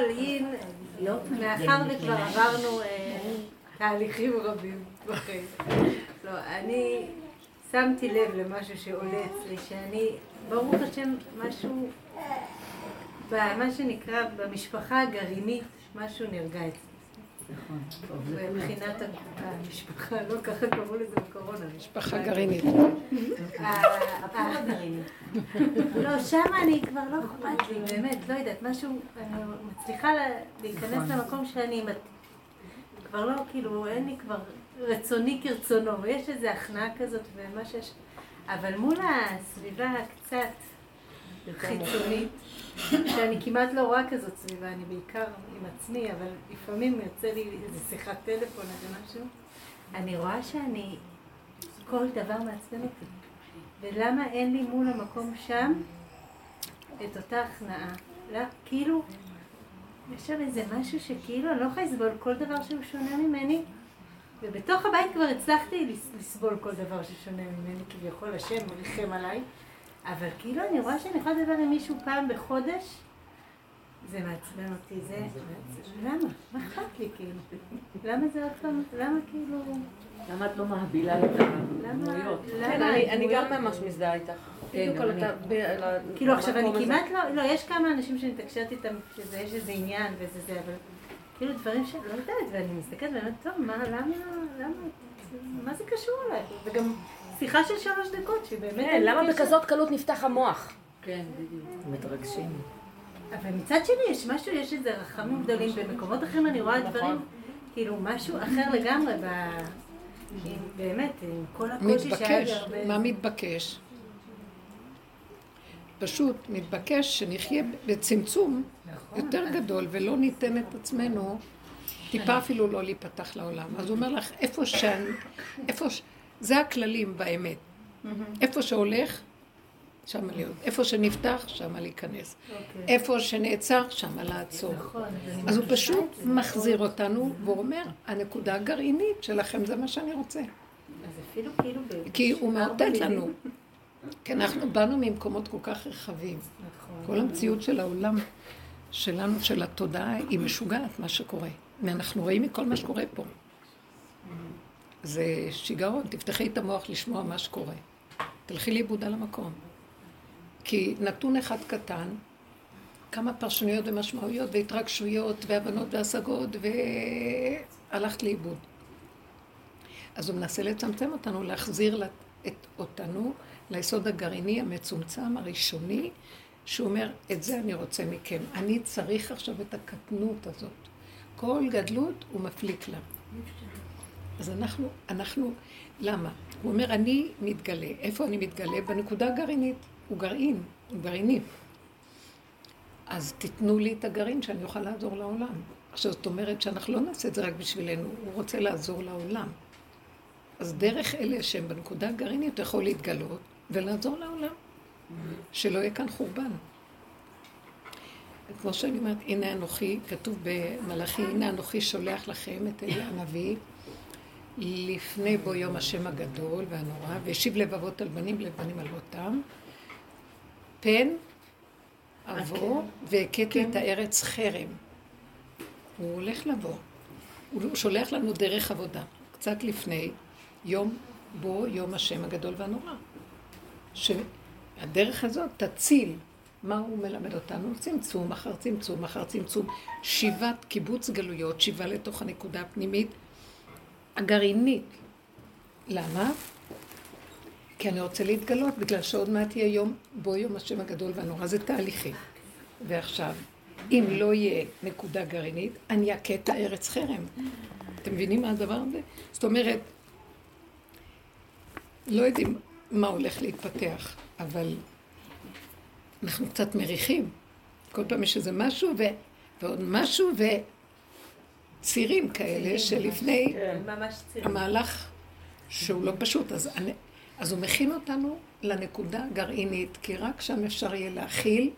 לשאול, יין, מאחר וכבר עברנו אה, תהליכים רבים בחיים. לא, אני שמתי לב למשהו שעולה אצלי, שאני, ברוך השם, משהו, במה שנקרא במשפחה הגרעינית, משהו נרגע אצלי. מבחינת המשפחה, לא ככה קראו לזה בקורונה. משפחה גרעינית. לא, שם אני כבר לא אכפת לי, באמת, לא יודעת, משהו, אני מצליחה להיכנס נכון. למקום שאני כבר לא, כאילו, אין לי כבר רצוני כרצונו, ויש איזו הכנעה כזאת ומה שיש, אבל מול הסביבה הקצת חיצונית, שאני כמעט לא רואה כזאת סביבה, אני בעיקר עם עצמי, אבל לפעמים יוצא לי איזה שיחת טלפון, איזה משהו, אני רואה שאני, כל דבר מעצבן אותי. ולמה אין לי מול המקום שם את אותה הכנעה? לא, כאילו, יש שם איזה משהו שכאילו אני לא יכולה לסבול כל דבר שהוא שונה ממני, ובתוך הבית כבר הצלחתי לסבול כל דבר ששונה ממני, כביכול השם מריחם עליי, אבל כאילו אני רואה שאני יכולה לדבר עם מישהו פעם בחודש, זה מעצבן אותי, זה... למה? מה אכפת לי כאילו? למה זה עוד פעם? למה כאילו... למה את לא מהבילה את הדמויות? כן, אני גם ממש מזדהה איתך. כן, כאילו עכשיו אני כמעט לא, לא, יש כמה אנשים שאני מתקשרת איתם, שיש איזה עניין וזה זה, אבל כאילו דברים שלא יודעת, ואני מסתכלת באמת, טוב, מה, למה, למה, מה זה קשור אליי? וגם שיחה של שלוש דקות, שהיא באמת... כן, למה בכזאת קלות נפתח המוח? כן, בדיוק. מתרגשים. אבל מצד שני, יש משהו, יש איזה רחמים גדולים, במקומות אחרים אני רואה דברים, נכון. כאילו, משהו אחר לגמרי, באמת, עם כל הקושי שהיה לי הרבה... מה מתבקש? פשוט מתבקש שנחיה בצמצום נכון. יותר גדול ולא ניתן את עצמנו טיפה אפילו לא להיפתח לעולם. אז הוא אומר לך, איפה שאני, איפה, זה הכללים באמת. איפה שהולך, שם להיות. איפה שנפתח, שם להיכנס. אוקיי. איפה שנעצר, שם לעצור. נכון, אז הוא פשוט מחזיר אותנו, והוא אומר, הנקודה הגרעינית שלכם זה מה שאני רוצה. כאילו כי הוא מאותת לנו. כי אנחנו באנו ממקומות כל כך רחבים. נכון. כל המציאות של העולם שלנו, של התודעה, היא משוגעת, מה שקורה. ואנחנו רואים מכל מה שקורה פה. זה שיגעון, תפתחי את המוח לשמוע מה שקורה. תלכי לאיבוד על המקום. כי נתון אחד קטן, כמה פרשנויות ומשמעויות והתרגשויות והבנות והשגות והלכת לאיבוד. אז הוא מנסה לצמצם אותנו, להחזיר את אותנו ליסוד הגרעיני המצומצם הראשוני, שהוא אומר, את זה אני רוצה מכם. אני צריך עכשיו את הקטנות הזאת. כל גדלות הוא מפליק לה. אז אנחנו, אנחנו, למה? הוא אומר, אני מתגלה. איפה אני מתגלה? בנקודה הגרעינית. הוא גרעין, הוא גרעיני. אז תיתנו לי את הגרעין שאני אוכל לעזור לעולם. עכשיו, זאת אומרת שאנחנו לא נעשה את זה רק בשבילנו, הוא רוצה לעזור לעולם. אז דרך אלה שהם בנקודה הגרעינית, הוא יכול להתגלות ולעזור לעולם. שלא יהיה כאן חורבן. כמו שאני אומרת, הנה אנוכי, כתוב במלאכי, הנה אנוכי שולח לכם את אלי הנביא לפני בו יום השם הגדול והנורא, והשיב לבבות על בנים לבנים על אותם. פן אבוא והכיתי כן. את הארץ חרם. הוא הולך לבוא. הוא שולח לנו דרך עבודה. קצת לפני יום בו יום השם הגדול והנורא. שהדרך הזאת תציל. מה הוא מלמד אותנו? צמצום אחר צמצום אחר צמצום. שיבת קיבוץ גלויות, שיבה לתוך הנקודה הפנימית הגרעינית. למה? כי אני רוצה להתגלות, בגלל שעוד מעט יהיה יום, בו יום השם הגדול והנורא, זה תהליכים. ועכשיו, אם לא יהיה נקודה גרעינית, אני אכה את הארץ חרם. אתם מבינים מה הדבר הזה? זאת אומרת, לא יודעים מה הולך להתפתח, אבל אנחנו קצת מריחים. כל פעם יש איזה משהו ו... ועוד משהו וצירים כאלה שלפני. המהלך שהוא לא פשוט. אז, אני, אז הוא מכין אותנו לנקודה הגרעינית, כי רק שם אפשר יהיה להכיל.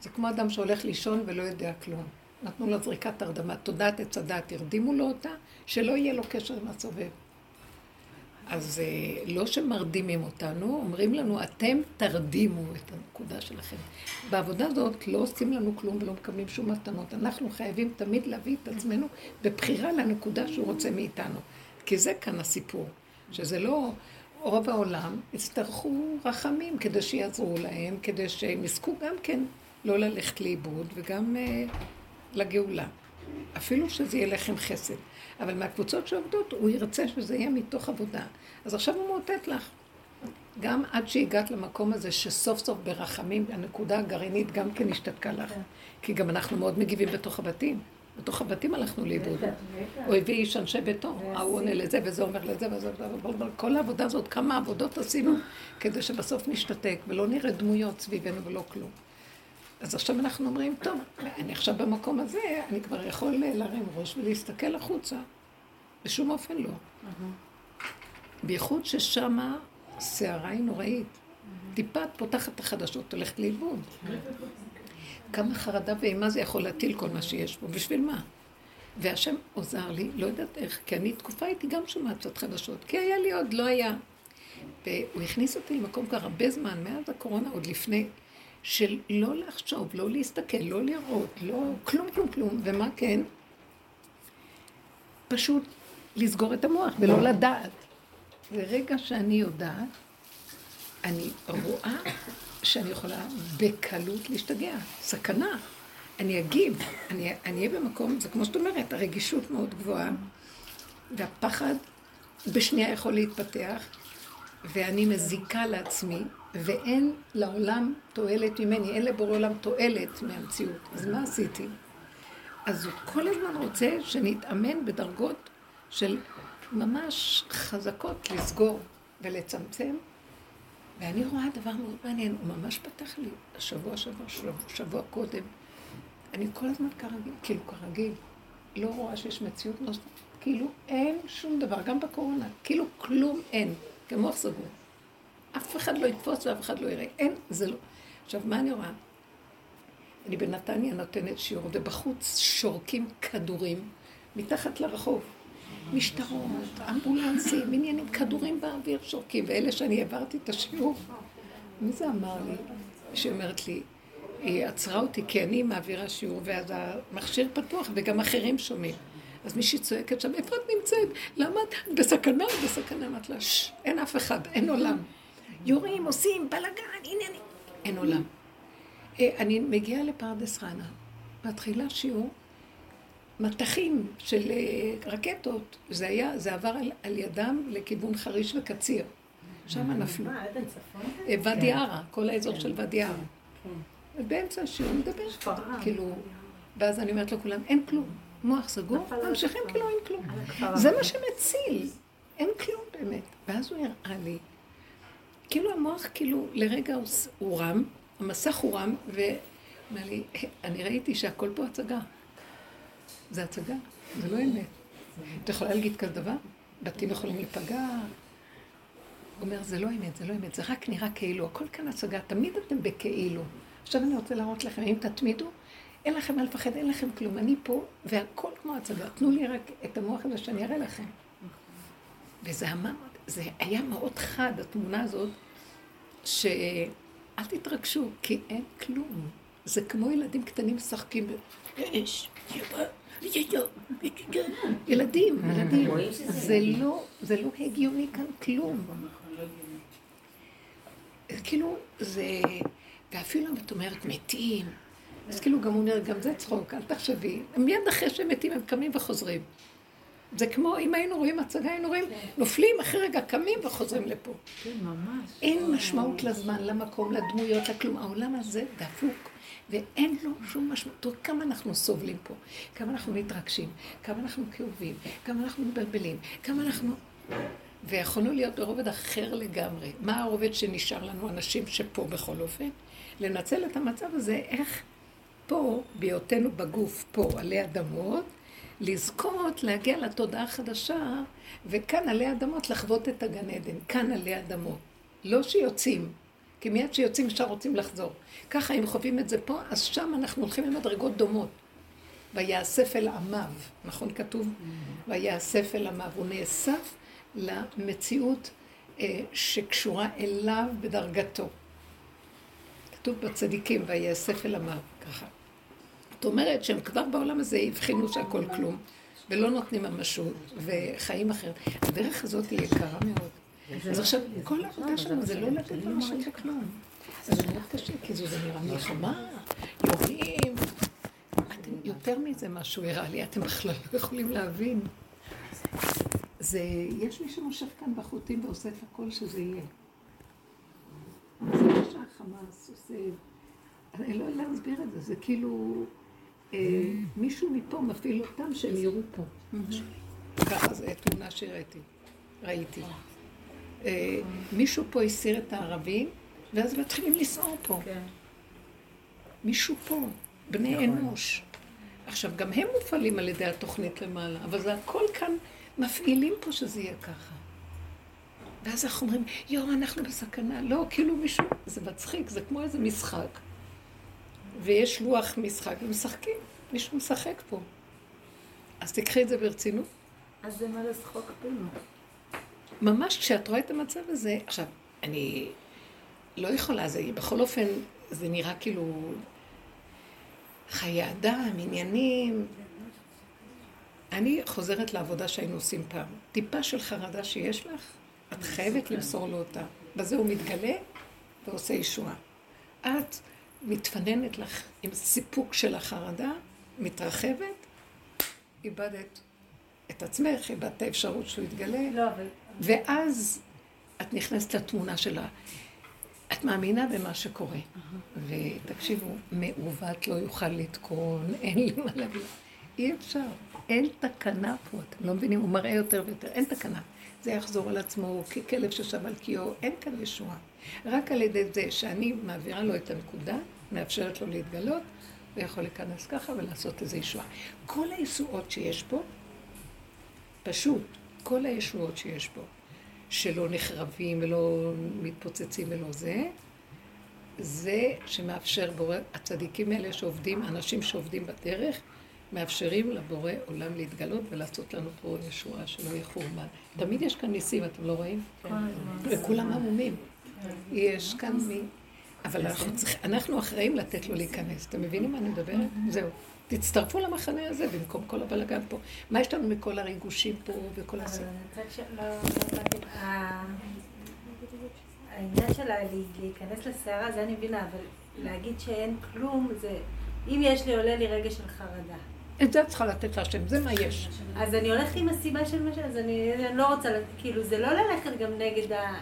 זה כמו אדם שהולך לישון ולא יודע כלום. נתנו לו זריקת הרדמה, תודעת עץ הדת, הרדימו לו אותה, שלא יהיה לו קשר עם הסובב. אז אה, לא שמרדימים אותנו, אומרים לנו, אתם תרדימו את הנקודה שלכם. בעבודה הזאת לא עושים לנו כלום ולא מקבלים שום מתנות. אנחנו חייבים תמיד להביא את עצמנו בבחירה לנקודה שהוא רוצה מאיתנו. כי זה כאן הסיפור, שזה לא... רוב העולם יצטרכו רחמים כדי שיעזרו להם, כדי שהם יזכו גם כן לא ללכת לאיבוד וגם uh, לגאולה. אפילו שזה יהיה לחם חסד. אבל מהקבוצות שעובדות, הוא ירצה שזה יהיה מתוך עבודה. אז עכשיו הוא מאותת לך. גם עד שהגעת למקום הזה, שסוף סוף ברחמים, הנקודה הגרעינית גם כן השתתקה לך. כי גם אנחנו מאוד מגיבים בתוך הבתים. בתוך הבתים הלכנו לאיבוד. הוא הביא איש אנשי ביתו, ההוא עונה לזה וזה אומר לזה וזה, כל העבודה הזאת, כמה עבודות עשינו כדי שבסוף נשתתק ולא נראה דמויות סביבנו ולא כלום. אז עכשיו אנחנו אומרים, טוב, אני עכשיו במקום הזה, אני כבר יכול להרים ראש ולהסתכל החוצה. בשום אופן לא. בייחוד ששמה סערה היא נוראית. טיפה את פותחת את החדשות, הולכת לאיבוד. כמה חרדה ואימה זה יכול להטיל כל מה שיש פה, בשביל מה? והשם עוזר לי, לא יודעת איך, כי אני תקופה הייתי גם שומעת קצת חדשות, כי היה לי עוד, לא היה. והוא הכניס אותי למקום כבר הרבה זמן, מאז הקורונה, עוד לפני, של לא לחשוב, לא להסתכל, לא לראות, לא כלום, כלום, כלום, ומה כן? פשוט לסגור את המוח ולא לדעת. ברגע שאני יודעת, אני רואה שאני יכולה בקלות להשתגע. סכנה. אני אגיב, אני אהיה במקום, זה כמו שאת אומרת, הרגישות מאוד גבוהה, והפחד בשנייה יכול להתפתח, ואני מזיקה לעצמי, ואין לעולם תועלת ממני, אין לבורא עולם תועלת מהמציאות. אז מה עשיתי? אז הוא כל הזמן רוצה שנתאמן בדרגות של ממש חזקות לסגור ולצמצם. ואני רואה דבר מאוד מעניין, הוא ממש פתח לי השבוע, שבוע, שבוע, שבוע קודם. אני כל הזמן כרגיל, כאילו כרגיל, לא רואה שיש מציאות נוספת, כאילו אין שום דבר, גם בקורונה, כאילו כלום אין, כמוח סגור. אף אחד לא יתפוס ואף אחד לא יראה, אין, זה לא. עכשיו, מה אני רואה? אני בנתניה נותנת שיעור, ובחוץ שורקים כדורים מתחת לרחוב. משטרות, אמבולנסים, עניינים, כדורים באוויר שורקים, ואלה שאני העברתי את השיעור, מי זה אמר לי? שהיא אומרת לי, היא עצרה אותי כי אני מעבירה שיעור, ואז המכשיר פתוח וגם אחרים שומעים. אז מישהי צועקת שם, איפה את נמצאת? למה את בסכנה? בסכנה. אמרת לה, ששש, אין אף אחד, אין עולם. יורים, עושים, בלאגן, עניינים. אין עולם. אה, אני מגיעה לפרדס חנה, מתחילה שיעור, מטחים של אה, רקטות, זה היה, זה עבר על, על ידם לכיוון חריש וקציר. שם נפלו. מה, עדן צפון? אה, ואדי ערה, כל האזור של ואדי ערה. כן. ובאמצע השיר הוא מדבר. כאילו, ואז אני אומרת לכולם, אין כלום. מוח סגור, ממשיכים. כאילו אין כלום. זה מה שמציל, אין כלום באמת. ואז הוא הראה לי, כאילו המוח כאילו לרגע הוא רם, המסך הוא רם, ואומר לי, אני ראיתי שהכל פה הצגה. זה הצגה, זה לא אמת. את יכולה להגיד כזה דבר? בתים יכולים להיפגע. הוא אומר, זה לא אמת, זה לא אמת, זה רק נראה כאילו, הכל כאן הצגה, תמיד אתם בכאילו. עכשיו אני רוצה להראות לכם, אם תתמידו, אין לכם מה לפחד, אין לכם כלום, אני פה, והכל כמו הצגה. תנו לי רק את המוח הזה שאני אראה לכם. וזה מאוד- זה היה מאוד חד, התמונה הזאת, שאל תתרגשו, כי אין כלום. זה כמו ילדים קטנים משחקים ב... אש, ילדים, ילדים. זה לא, זה לא הגיוני כאן כלום. כאילו, זה... ואפילו אם את אומרת מתים, אז כאילו גם הוא אומר, גם זה צחוק, אל תחשבי. מיד אחרי שהם מתים הם קמים וחוזרים. זה כמו אם היינו רואים הצגה, היינו רואים, נופלים, אחרי רגע קמים וחוזרים לפה. כן, ממש. אין משמעות לזמן, למקום, לדמויות, לכלום. העולם הזה דפוק, ואין לו שום משמעות. תראו כמה אנחנו סובלים פה, כמה אנחנו מתרגשים, כמה אנחנו כאובים, כמה אנחנו מבלבלים, כמה אנחנו... ויכולנו להיות ברובד אחר לגמרי. מה הרובד שנשאר לנו, אנשים שפה בכל אופן? לנצל את המצב הזה, איך פה, בהיותנו בגוף, פה, עלי אדמות, לזכות להגיע לתודעה החדשה, וכאן עלי אדמות לחוות את הגן עדן, כאן עלי אדמות. לא שיוצאים, כי מיד שיוצאים ישר רוצים לחזור. ככה, אם חווים את זה פה, אז שם אנחנו הולכים למדרגות דומות. ויאסף אל עמיו, נכון כתוב? ויאסף אל עמיו. הוא נאסף למציאות אה, שקשורה אליו בדרגתו. כתוב בצדיקים, ויאסף אל עמיו, ככה. זאת אומרת שהם כבר בעולם הזה הבחינו שהכל כלום, ולא נותנים ממשות, וחיים אחרת. הדרך הזאת היא יקרה מאוד. אז עכשיו, כל העבודה שלנו זה לא לתת ממשות לכלום. אז זה מאוד קשה, כי זה נראה מלחמה, יורים. אתם יותר מזה משהו הראה לי, אתם בכלל לא יכולים להבין. זה, יש מי שמושב כאן בחוטים ועושה את הכל שזה יהיה. זה לא שהחמאס עושה... אני לא יודעת להסביר את זה, זה כאילו מישהו מפה מפעיל אותם שהם יראו פה. ככה זה תמונה שראיתי, ראיתי. אה, מישהו פה הסיר את הערבים, ואז מתחילים לסעור פה. מישהו פה, בני אנוש. עכשיו, גם הם מופעלים על ידי התוכנית למעלה, אבל זה הכל כאן, מפעילים פה שזה יהיה ככה. ואז אנחנו אומרים, יואו, אנחנו בסכנה. לא, כאילו מישהו, זה מצחיק, זה כמו איזה משחק. ויש לוח משחק, ומשחקים. מישהו משחק פה. אז תקחי את זה ברצינות. אז זה מה לשחוק אפילו. ממש כשאת רואה את המצב הזה, עכשיו, אני לא יכולה, זה בכל אופן, זה נראה כאילו חיי אדם, עניינים. אני חוזרת לעבודה שהיינו עושים פעם. טיפה של חרדה שיש לך, את חייבת למסור לו אותה. בזה הוא מתגלה ועושה ישועה. את מתפננת לך עם סיפוק של החרדה, מתרחבת, איבדת את עצמך, איבדת את האפשרות שהוא יתגלה, לא, אבל... ואז את נכנסת לתמונה שלה. את מאמינה במה שקורה. ותקשיבו, מעוות לא יוכל לתקון, אין לי מה להגיד. אי אפשר. אין תקנה פה, אתם לא מבינים? הוא מראה יותר ויותר. אין תקנה. זה יחזור על עצמו ככלב ששב על קיאו, אין כאן ישועה. רק על ידי זה שאני מעבירה לו את הנקודה, מאפשרת לו להתגלות, הוא יכול להיכנס ככה ולעשות איזו ישועה. כל הישועות שיש פה, פשוט, כל הישועות שיש פה, שלא נחרבים ולא מתפוצצים ולא זה, זה שמאפשר בורא, הצדיקים האלה שעובדים, אנשים שעובדים בדרך, מאפשרים לבורא עולם להתגלות ולעשות לנו פה ישועה שלא יהיה חורבן. תמיד יש כאן ניסים, אתם לא רואים? וכולם עמומים. יש כאן מי... אבל אנחנו, צריכים, אנחנו אחראים לתת לו להיכנס. אתם מבינים מה אני מדברת? זהו. תצטרפו למחנה הזה במקום כל הבלאגן פה. מה יש לנו מכל הריגושים פה וכל הזה? לא, לא הבנתי. ה- העניין של להיכנס לסערה, זה אני מבינה, אבל להגיד שאין כלום, זה... אם יש לי, עולה לי רגע של חרדה. את זה את צריכה לתת להשם, זה מה יש. אז אני הולכת עם הסיבה של מה ש... אז אני לא רוצה, כאילו, זה לא ללכת גם נגד ה...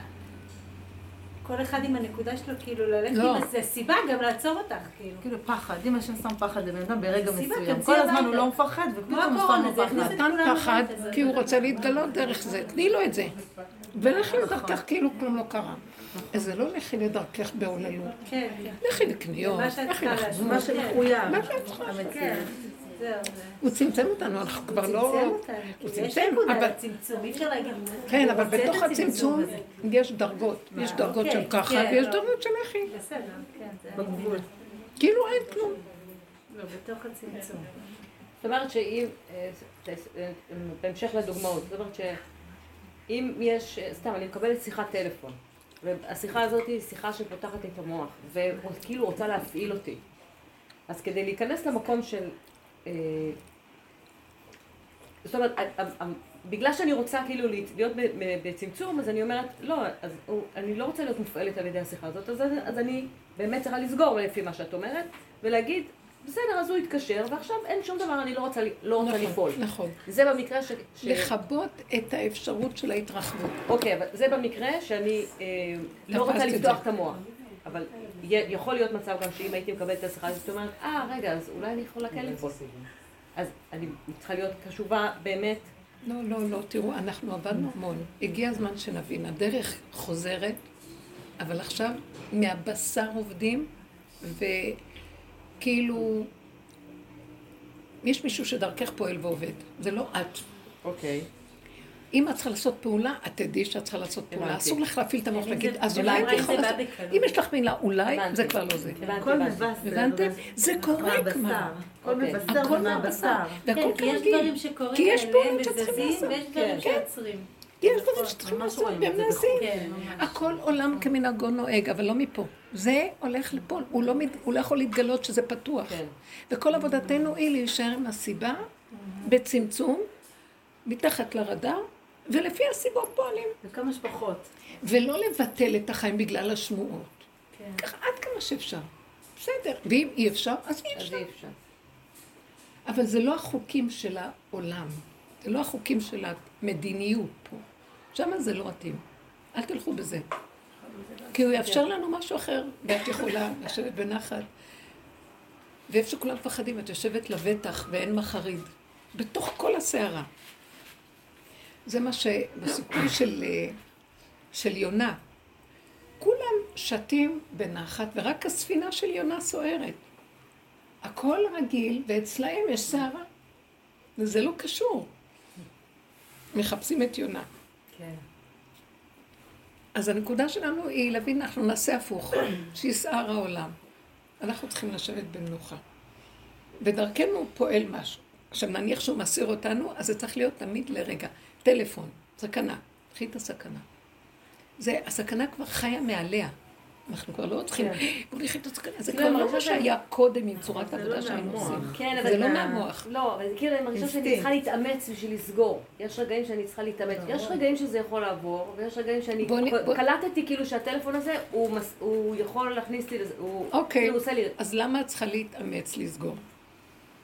כל אחד עם הנקודה שלו, כאילו, ללכת לא. עם... זה סיבה גם לעצור אותך, כאילו. כאילו פחד, אם השם שם פחד לבן אדם ברגע סיבה, מסוים, כל הזמן. הוא לא מפחד, ופתאום הוא שם לו פחד. נתן פחד, כי הוא רוצה להתגלות דרך זה. תני לו את זה. ולכי לדרכך כאילו כלום לא קרה. אז זה לא לכי לדרכך בעוללות. כן, כן. לכי לקניות, לכי לחזור. מה שמחויב. מה שאת צריכה. כן. הוא צמצם אותנו, אנחנו כבר לא... צמצם אותנו, הוא צמצם, אבל... אי אפשר להגיד... כן, הוא אבל בתוך הצמצום. יש דרגות. יש דרגות של אוקיי, ככה, כן, ויש לא. דרגות של לכי. בסדר, כן. בגבול. כאילו אין כלום. לא, בתוך הצמצום. זאת אומרת שאם, אה, אה, בהמשך לדוגמאות, זאת אומרת שאם יש, אה, סתם, אני מקבלת שיחת טלפון, והשיחה הזאת היא שיחה שפותחת לי את המוח, וכאילו רוצה להפעיל אותי. אז כדי להיכנס למקום של... אה, זאת אומרת, ה- ה- ה- בגלל שאני רוצה כאילו להיות בצמצום, אז אני אומרת, לא, אז אני לא רוצה להיות מופעלת על ידי השיחה הזאת, אז, אז אני באמת צריכה לסגור לפי מה שאת אומרת, ולהגיד, בסדר, אז הוא יתקשר, ועכשיו אין שום דבר, אני לא רוצה, לא רוצה נכון, לפעול. נכון. זה במקרה ש... ש... לכבות את האפשרות של ההתרחבות. אוקיי, אבל זה במקרה שאני אה, לא רוצה לפתוח. את המוח. אבל יכול להיות מצב גם שאם הייתי מקבלת את השיחה הזאת, אומרת, אה, רגע, אז אולי אני יכולה כן לפעול. אז אני צריכה להיות קשובה באמת. לא, לא, לא, תראו, אנחנו עבדנו המון. הגיע הזמן שנבין, הדרך חוזרת, אבל עכשיו מהבשר עובדים, וכאילו, יש מישהו שדרכך פועל ועובד, זה לא את. אוקיי. אם את צריכה לעשות פעולה, את תדעי שאת צריכה לעשות פעולה. אסור לך להפעיל את המוח ולהגיד, זה- אז אולי לא רק יכולה לעשות... אם יש לך מילה אולי. זה כבר לא זה. הבנתם? זה קורה. כבר. הכל אוקיי. מבשר הכל ומהבשר. והכל כן, כי יש כרגיל. דברים שקורים כי יש פעולות שצריכים וזזים, לעשות. ויש דברים כן. שעוצרים. יש דברים שצריכים ממש לעשות, והם את נעשים. כן. הכל עולם כמנהגו נוהג, אבל לא מפה. זה הולך ליפול, הוא לא, לא יכול להתגלות שזה פתוח. כן. וכל עבודתנו היא להישאר עם הסיבה, בצמצום, מתחת לרדאר, ולפי הסיבות פועלים. וכמה שפחות. ולא לבטל את החיים בגלל השמועות. כן. ככה עד כמה שאפשר. בסדר. ואם אי אפשר, אז אי אז אפשר. אי אפשר. אבל זה לא החוקים של העולם. זה לא החוקים של המדיניות פה. שם זה לא מתאים. אל תלכו בזה. כי הוא יאפשר לנו משהו אחר, ואת יכולה לשבת בנחת. ואיפה שכולם מפחדים, את יושבת לבטח ואין מחריד. בתוך כל הסערה. זה מה שבסיפור של, אה, של יונה. כולם שתים בנחת, ורק הספינה של יונה סוערת. הכל רגיל, ואצלהם יש סערה. וזה לא קשור. מחפשים את יונה. כן. אז הנקודה שלנו היא להבין, אנחנו נעשה הפוך, שיסער העולם. אנחנו צריכים לשבת במנוחה. ודרכנו פועל משהו. עכשיו נניח שהוא מסיר אותנו, אז זה צריך להיות תמיד לרגע. טלפון, סכנה, קחי את הסכנה. זה, הסכנה כבר חיה מעליה. אנחנו כבר לא צריכים, בואו נחי את הסכנה. זה לא, כבר לא מה שהיה קודם עם צורת זה לא העבודה שהיינו. עושים. כן, זה. לא מה- מהמוח. לא, אבל כאילו אני מרגישה שאני. צריכה להתאמץ בשביל לסגור. יש רגעים שאני צריכה להתאמץ. יש רגעים שזה יכול לעבור, ויש רגעים שאני... קלטתי כאילו שהטלפון הזה, הוא יכול להכניס לי לזה, הוא אוקיי. כאילו עושה לי... אז למה את צריכה להתאמץ לסגור?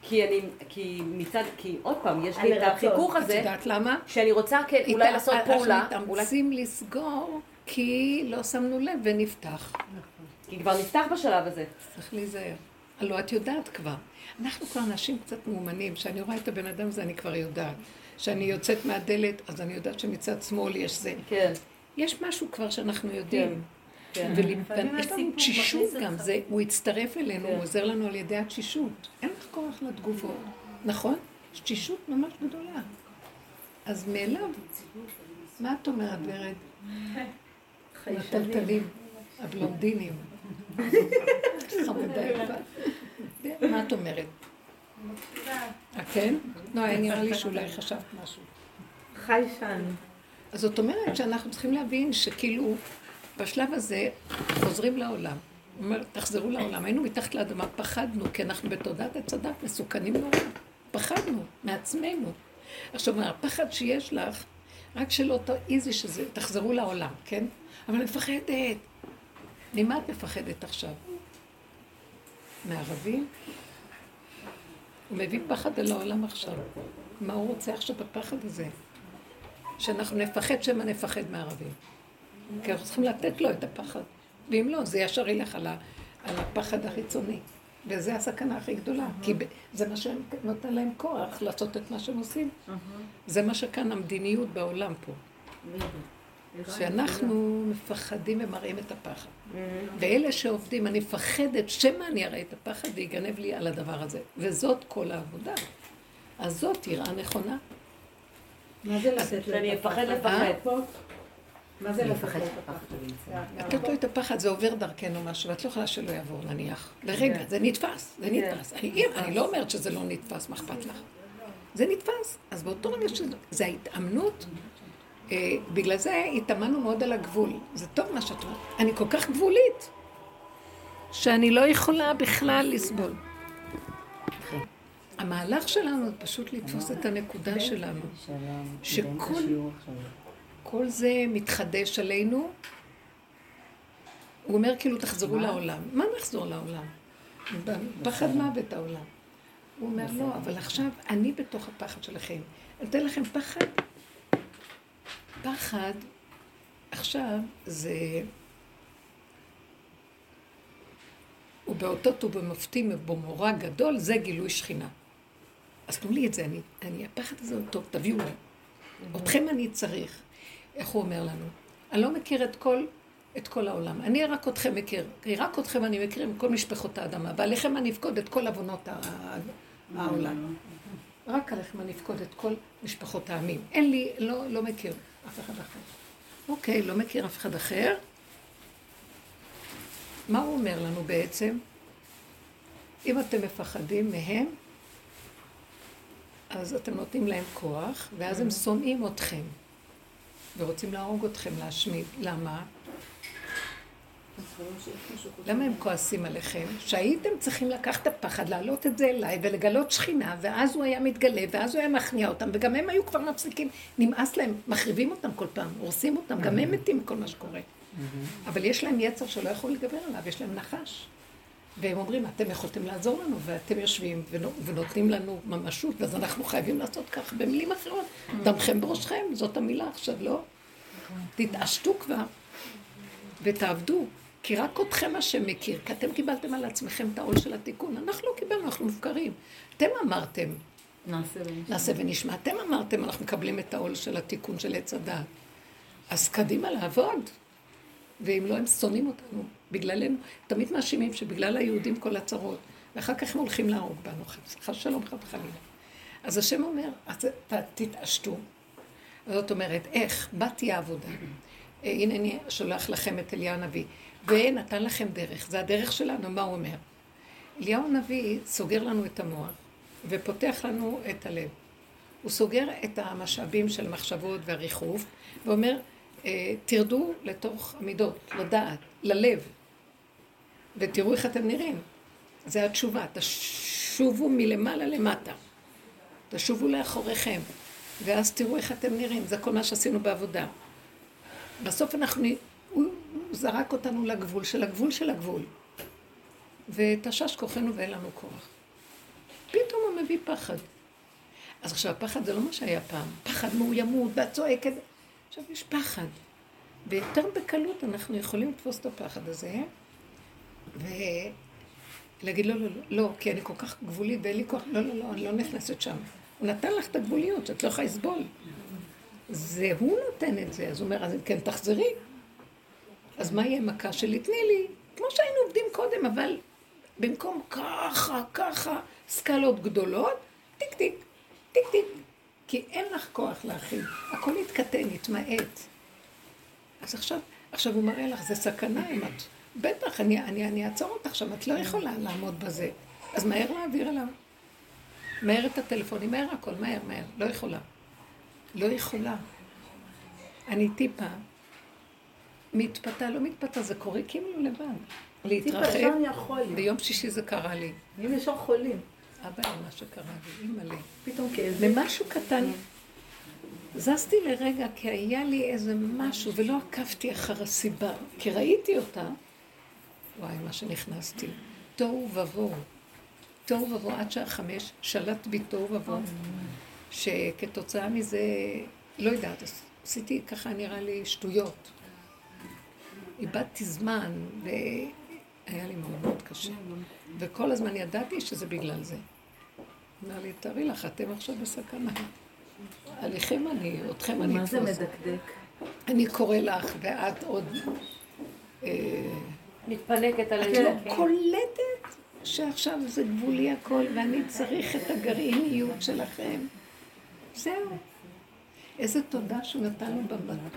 כי אני... כי מצד... כי עוד פעם, יש לי את. החיכוך את הזה, יודעת למה? שאני רוצה כן, אולי איתה- לעשות אנחנו פעולה, אולי... מתאמצים לסגור כי לא שמנו לב ונפתח. כי כבר נפתח בשלב הזה. צריך להיזהר. הלוא את יודעת כבר. אנחנו כבר אנשים קצת מאומנים, כשאני רואה את הבן אדם הזה אני כבר יודעת. כשאני יוצאת מהדלת, אז אני יודעת שמצד שמאל יש זה. כן. יש משהו כבר שאנחנו יודעים. כן. ויש לנו תשישות גם, הוא הצטרף אלינו, כן. הוא עוזר לנו על ידי התשישות. אין לך כוח לתגובות, נכון? יש תשישות ממש גדולה. אז מאליו, מה את אומרת, ורד? הטלטלים, הבלונדינים. חמודה יפה. מה את אומרת? אה, כן? לא, היה נראה לי שאולי חשבת משהו. חי שן. אז זאת אומרת שאנחנו צריכים להבין שכאילו בשלב הזה חוזרים לעולם. הוא אומר, תחזרו לעולם. היינו מתחת לאדמה, פחדנו, כי אנחנו בתודעת הדת מסוכנים נורא. פחדנו מעצמנו. עכשיו, הפחד שיש לך, רק שלא תעיזי שזה, תחזרו לעולם, כן? אבל אני מפחדת. ממה את מפחדת עכשיו? מערבים? הוא מביא פחד אל העולם עכשיו. מה הוא רוצה עכשיו בפחד הזה? שאנחנו נפחד שמא נפחד מערבים. כי אנחנו צריכים לתת לו את הפחד. ואם לא, זה ישר ילך על, הפחד החיצוני. וזו הסכנה הכי גדולה. כי ב- זה מה שנותן להם כוח לעשות את מה שהם עושים. זה מה שכאן המדיניות בעולם פה. שאנחנו מפחדים ומראים את הפחד. ואלה שעובדים, אני מפחדת שמא אני אראה את הפחד ויגנב לי על הדבר הזה. וזאת כל העבודה. אז זאת יראה נכונה. מה זה לתת שאני להם אפחד הפחד? לפחד. מה זה לפחד. לתת לו את הפחד, זה עובר דרכנו משהו, ואת לא יכולה שלא יעבור נניח. לרגע, זה נתפס, זה נתפס. אני, לא אומרת שזה לא נתפס, מה אכפת לך? זה נתפס. אז באותו רגע שזה ההתאמנות, אה, בגלל זה התאמנו מאוד על הגבול. זה טוב מה שאת אומרת. אני כל כך גבולית, שאני לא יכולה בכלל לסבול. המהלך שלנו זה פשוט לתפוס את הנקודה שלנו. שכל-. כל זה מתחדש עלינו. הוא אומר כאילו תחזרו לעולם. מה נחזור לעולם? פחד מוות העולם. הוא אומר לא, אבל עכשיו אני בתוך הפחד שלכם. אני אתן לכם פחד. פחד עכשיו זה... ובאותות ובמופתים ובמורא גדול, זה גילוי שכינה. אז תנו לי את זה, אני, אני, הפחד הזה הוא טוב, תביאו לי. אתכם אני צריך. איך הוא אומר לנו? אני לא מכיר את כל, את כל העולם. אני רק אתכם מכיר. כי רק אתכם אני מכיר עם כל משפחות האדמה. ועליכם אני אפקוד את כל עוונות העולם. רק עליכם אני אפקוד את כל משפחות העמים. אין לי, לא, לא מכיר אף אחד אחר. אוקיי, לא מכיר אף אחד אחר. מה הוא אומר לנו בעצם? אם אתם מפחדים מהם, אז אתם נותנים להם כוח, ואז הם שונאים אתכם. ורוצים להרוג אתכם, להשמיד. למה? למה הם כועסים עליכם? שהייתם צריכים לקחת את הפחד, להעלות את זה אליי ולגלות שכינה, ואז הוא היה מתגלה, ואז הוא היה מכניע אותם, וגם הם היו כבר מפסיקים, נמאס להם, מחריבים אותם כל פעם, הורסים אותם, גם הם מתים מכל מה שקורה. אבל יש להם יצר שלא יכול לדבר עליו, יש להם נחש. והם אומרים, אתם יכולתם לעזור לנו, ואתם יושבים ונותנים לנו ממשות, אז אנחנו חייבים לעשות כך. במילים אחרות, דמכם בראשכם, זאת המילה עכשיו, לא? תתעשתו כבר ותעבדו. כי רק אתכם השם מכיר, כי אתם קיבלתם על עצמכם את העול של התיקון. אנחנו לא קיבלנו, אנחנו מופקרים. אתם אמרתם, נעשה ונשמע. נעשה ונשמע. אתם אמרתם, אנחנו מקבלים את העול של התיקון של עץ הדעת. אז קדימה לעבוד. ואם לא, הם שונאים אותנו. בגללנו, תמיד מאשימים שבגלל היהודים כל הצרות, ואחר כך הם הולכים להרוג בנו, חס שלום חס וחלילה. אז השם אומר, אז תתעשתו. זאת אומרת, איך? מה תהיה העבודה? אה, הנה אני שולח לכם את אליהו הנביא. ונתן לכם דרך, זה הדרך שלנו, מה הוא אומר? אליהו הנביא סוגר לנו את המוח ופותח לנו את הלב. הוא סוגר את המשאבים של מחשבות והריחוף ואומר, תרדו לתוך המידות, לדעת, ללב, ותראו איך אתם נראים. זה התשובה, תשובו מלמעלה למטה. תשובו לאחוריכם, ואז תראו איך אתם נראים. זה כל מה שעשינו בעבודה. בסוף אנחנו, הוא זרק אותנו לגבול של הגבול של הגבול. ותשש כוחנו ואין לנו כוח. פתאום הוא מביא פחד. אז עכשיו, הפחד זה לא מה שהיה פעם. פחד מאוימות, ואת צועקת. עכשיו, יש פחד. ויותר בקלות אנחנו יכולים לתפוס את הפחד הזה, ולהגיד לא, לא, לא, לא, כי אני כל כך גבולית ואין לי כוח, לא, לא, לא, אני לא נכנסת שם. הוא נתן לך את הגבוליות, שאת לא יכולה לסבול. זה הוא נותן את זה, אז הוא אומר, אז כן, תחזרי. אז מה יהיה מכה שלי? תני לי, כמו שהיינו עובדים קודם, אבל במקום ככה, ככה, סקלות גדולות, טיק טיק, טיק טיק. כי אין לך כוח להכיל, הכל יתקטן, יתמעט. אז עכשיו, עכשיו הוא מראה לך, זה סכנה אם את... בטח, אני, אני, אני אעצור אותך שם, את לא יכולה לעמוד בזה. אז מהר להעביר אליו. מהר את הטלפונים, מהר הכל, מהר, מהר. לא יכולה. לא יכולה. אני טיפה מתפתה, לא מתפתה, זה קורה כאילו לבד. להתרחב. ביום שישי זה קרה לי. אם יש חולים. אבא, מה שקרה לי, אימא'לה. פתאום כאב. למשהו קטן. זזתי לרגע, כי היה לי איזה משהו, ולא עקבתי אחר הסיבה, כי ראיתי אותה. וואי, מה שנכנסתי. תוהו ובוהו. תוהו ובוהו עד שעה חמש, שלט בי תוהו ובוהו, שכתוצאה מזה, לא יודעת, עשיתי ככה נראה לי שטויות. איבדתי זמן, והיה לי מאוד מאוד קשה. וכל הזמן ידעתי שזה בגלל זה. אמר לי, תארי לך, אתם עכשיו בסכנה. עליכם אני, אתכם אני מה זה מדקדק? אני קורא לך, ואת עוד... אה, מתפנקת על את זה. לא קולטת שעכשיו זה גבולי הכל, ואני צריך את הגרעיניות שלכם. זהו. איזה תודה שהוא נתן לנו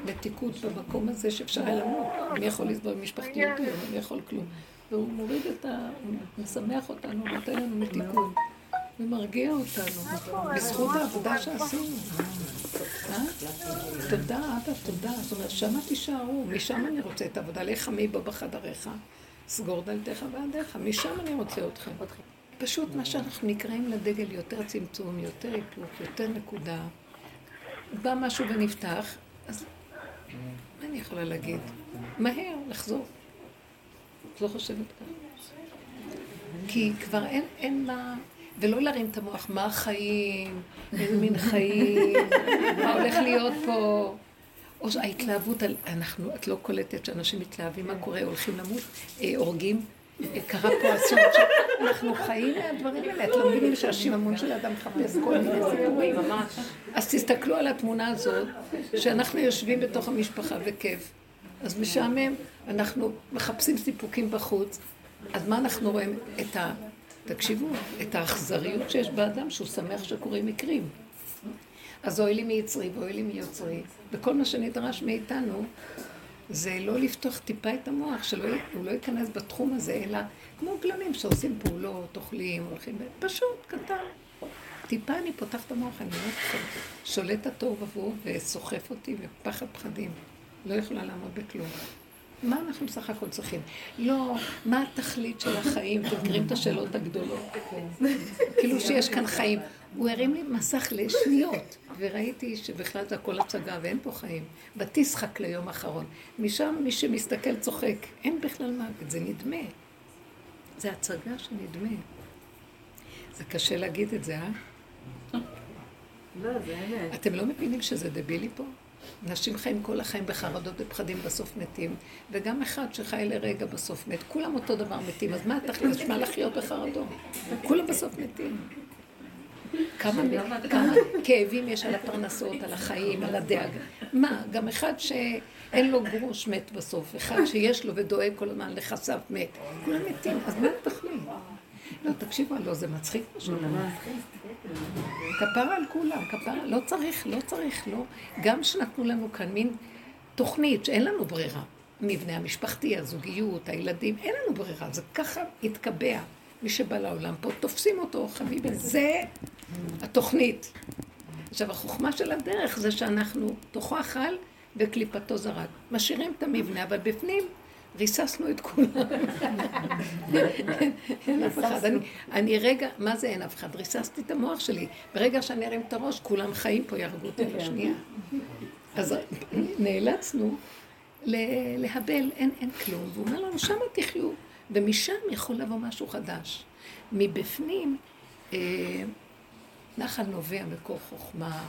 במתיקות במקום הזה שאפשר היה למות. מי יכול לסבול משפחתיות היום, מי יכול כלום. והוא מוריד את ה... הוא משמח אותנו, נותן לנו מתיקות. ומרגיע אותנו, בזכות העבודה שעשינו. אה? תודה, אבא, תודה. זאת אומרת, שמה תישארו, משם אני רוצה את העבודה. לך עמי בו בחדריך, סגור דלתך ועדיך, משם אני רוצה אתכם. פשוט מה שאנחנו נקראים לדגל, יותר צמצום, יותר איפוק, יותר נקודה. בא משהו ונפתח, אז מה אני יכולה להגיד? מהר, לחזור. את לא חושבת ככה? כי כבר אין, אין מה... ולא להרים את המוח, מה החיים, איזה מין חיים, מה הולך להיות פה. או ההתלהבות, אנחנו, את לא קולטת שאנשים מתלהבים, מה קורה, הולכים למות, אה, הורגים, אה, קרה פה אסון, אנחנו חיים מהדברים האלה, את לא מבינים שהשיממון של האדם מחפש כל מיני סיפורים. אז תסתכלו על התמונה הזאת, שאנחנו יושבים בתוך המשפחה וכיף. אז משעמם, אנחנו מחפשים סיפוקים בחוץ, אז מה אנחנו רואים? את ה... תקשיבו, את האכזריות שיש באדם שהוא שמח שקורים מקרים. אז אוי לי מיצרי ואוי לי מיוצרי, וכל מה שנדרש מאיתנו זה לא לפתוח טיפה את המוח, שהוא לא ייכנס בתחום הזה, אלא כמו גלמים שעושים פעולות, אוכלים, הולכים, פשוט, קטן. טיפה אני פותחת את המוח, אני לכם, שולט התוהו ובוהו וסוחף אותי בפחד פחדים. לא יכולה לעמוד בכלום. מה אנחנו בסך הכל צריכים? לא, מה התכלית של החיים? אתם מכירים את השאלות הגדולות? כאילו שיש כאן חיים. הוא הרים לי מסך לשניות, וראיתי שבכלל זה הכל הצגה ואין פה חיים. בתשחק ליום אחרון. משם מי שמסתכל צוחק. אין בכלל מוות, זה נדמה. זה הצגה שנדמה. זה קשה להגיד את זה, אה? לא, זה אמת. אתם לא מבינים שזה דבילי פה? אנשים חיים כל החיים בחרדות ופחדים, בסוף מתים, וגם אחד שחי לרגע בסוף מת. כולם אותו דבר מתים, אז מה התכלית? מה לחיות בחרדות? כולם בסוף מתים. כמה, כמה כאבים יש על הפרנסות, על החיים, על הדאגה. מה, גם אחד שאין לו גרוש מת בסוף, אחד שיש לו ודואג כל הזמן לחסף מת. כולם מתים, אז מה התכלית? לא, תקשיבו, לא, זה מצחיק משהו. כפרה על כולם, כפרה, לא צריך, לא צריך, לא. גם שנתנו לנו כאן מין תוכנית שאין לנו ברירה. המבנה המשפחתי, הזוגיות, הילדים, אין לנו ברירה, זה ככה התקבע. מי שבא לעולם פה, תופסים אותו, חביבי, זה התוכנית. עכשיו, החוכמה של הדרך זה שאנחנו תוכו אכל וקליפתו זרק. משאירים את המבנה, אבל בפנים ריססנו את כולם. אין אף אחד. אני, אני רגע, מה זה אין אף אחד? ריססתי את המוח שלי. ברגע שאני ארים את הראש, כולם חיים פה, יהרגו אותי בשנייה. אז נאלצנו להבל, אין, אין כלום. והוא אומר לנו, שמה תחיו. ומשם יכול לבוא משהו חדש. מבפנים, אה, נחל נובע מקור חוכמה,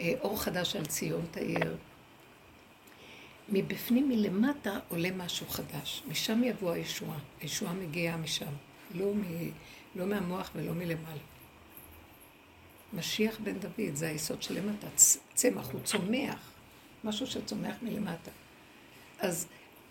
אה, אור חדש על ציון תאיר. מבפנים מלמטה עולה משהו חדש, משם יבוא הישועה. הישועה מגיעה משם, לא, מ, לא מהמוח ולא מלמעלה. משיח בן דוד זה היסוד של למטה, צ- צמח, הוא צומח, משהו שצומח מלמטה. אז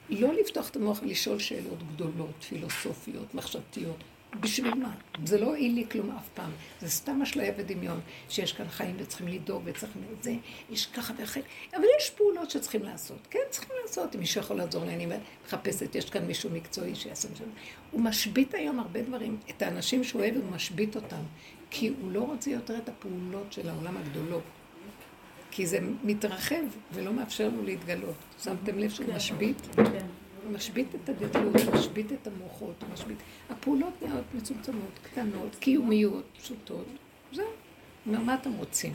לא לפתוח את המוח ולשאול שאלות גדולות, פילוסופיות, מחשבתיות. בשביל מה? זה לא הועיל לי כלום אף פעם. זה סתם אשליה ודמיון, שיש כאן חיים וצריכים לדאוג וצריכים את זה, יש ככה ואחרת. אבל יש פעולות שצריכים לעשות. כן, צריכים לעשות. אם מישהו יכול לעזור לי, אני מחפשת, יש כאן מישהו מקצועי שיעשה משהו. הוא משבית היום הרבה דברים. את האנשים שהוא אוהב, הוא משבית אותם. כי הוא לא רוצה יותר את הפעולות של העולם הגדולות. כי זה מתרחב ולא מאפשר לו להתגלות. שמתם לב שהוא משבית? כן. משבית את הוא משבית את המוחות, משבית... הפעולות נהיות מצומצמות, קטנות, קיומיות, פשוטות. זהו. מה אתם רוצים?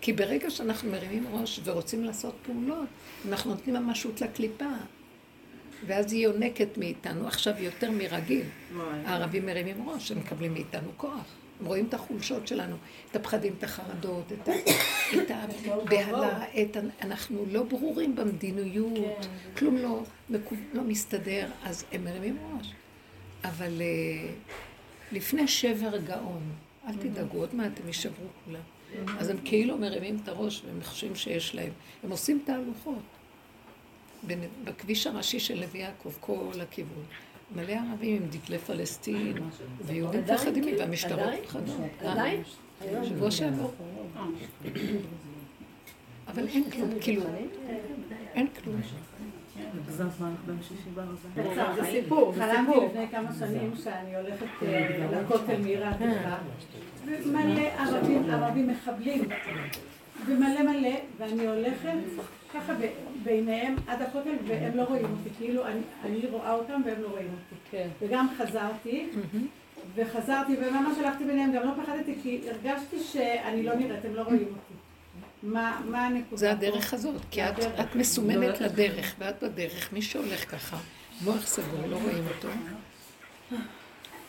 כי ברגע שאנחנו מרימים ראש ורוצים לעשות פעולות, אנחנו נותנים ממשות לקליפה. ואז היא יונקת מאיתנו עכשיו יותר מרגיל. הערבים מרימים ראש, הם מקבלים מאיתנו כוח. הם רואים את החולשות שלנו, את הפחדים, את החרדות, את, הבהלה, את אנחנו לא ברורים במדיניות, כלום לא, לא מסתדר, אז הם מרימים ראש. אבל אה, לפני שבר גאון, אל תדאגו, עוד מעט הם יישברו כולם. אז הם כאילו מרימים את הראש והם חושבים שיש להם. הם עושים תהלוכות. בכביש הראשי של לוי יעקב, כל הכיוון. מלא ערבים עם דגלי פלסטין, ויהודים עדיין, מפחדים, והמשטרות עדיין? מפחדות. עדיין? אה? שבוע שעבר. אבל אין כלום, כאילו, אין כלום. זה סיפור, חלמתי. לפני כמה שנים שאני הולכת אה, לכותל מעיר העתיקה, ומלא ערבים, ערבים מחבלים, ומלא מלא, ואני הולכת ככה ביניהם עד הכותל, והם לא רואים אותי, כאילו אני- אני רואה אותם והם לא רואים אותי. כן. וגם חזרתי, וחזרתי, וממש הלכתי ביניהם, גם לא פחדתי, כי הרגשתי שאני לא נראית, הם לא רואים אותי. מה מה הנקודה? זה? הדרך הזאת, כי את. את מסומנת לדרך, ואת בדרך, מי שהולך ככה, מוח סגור, לא רואים אותו.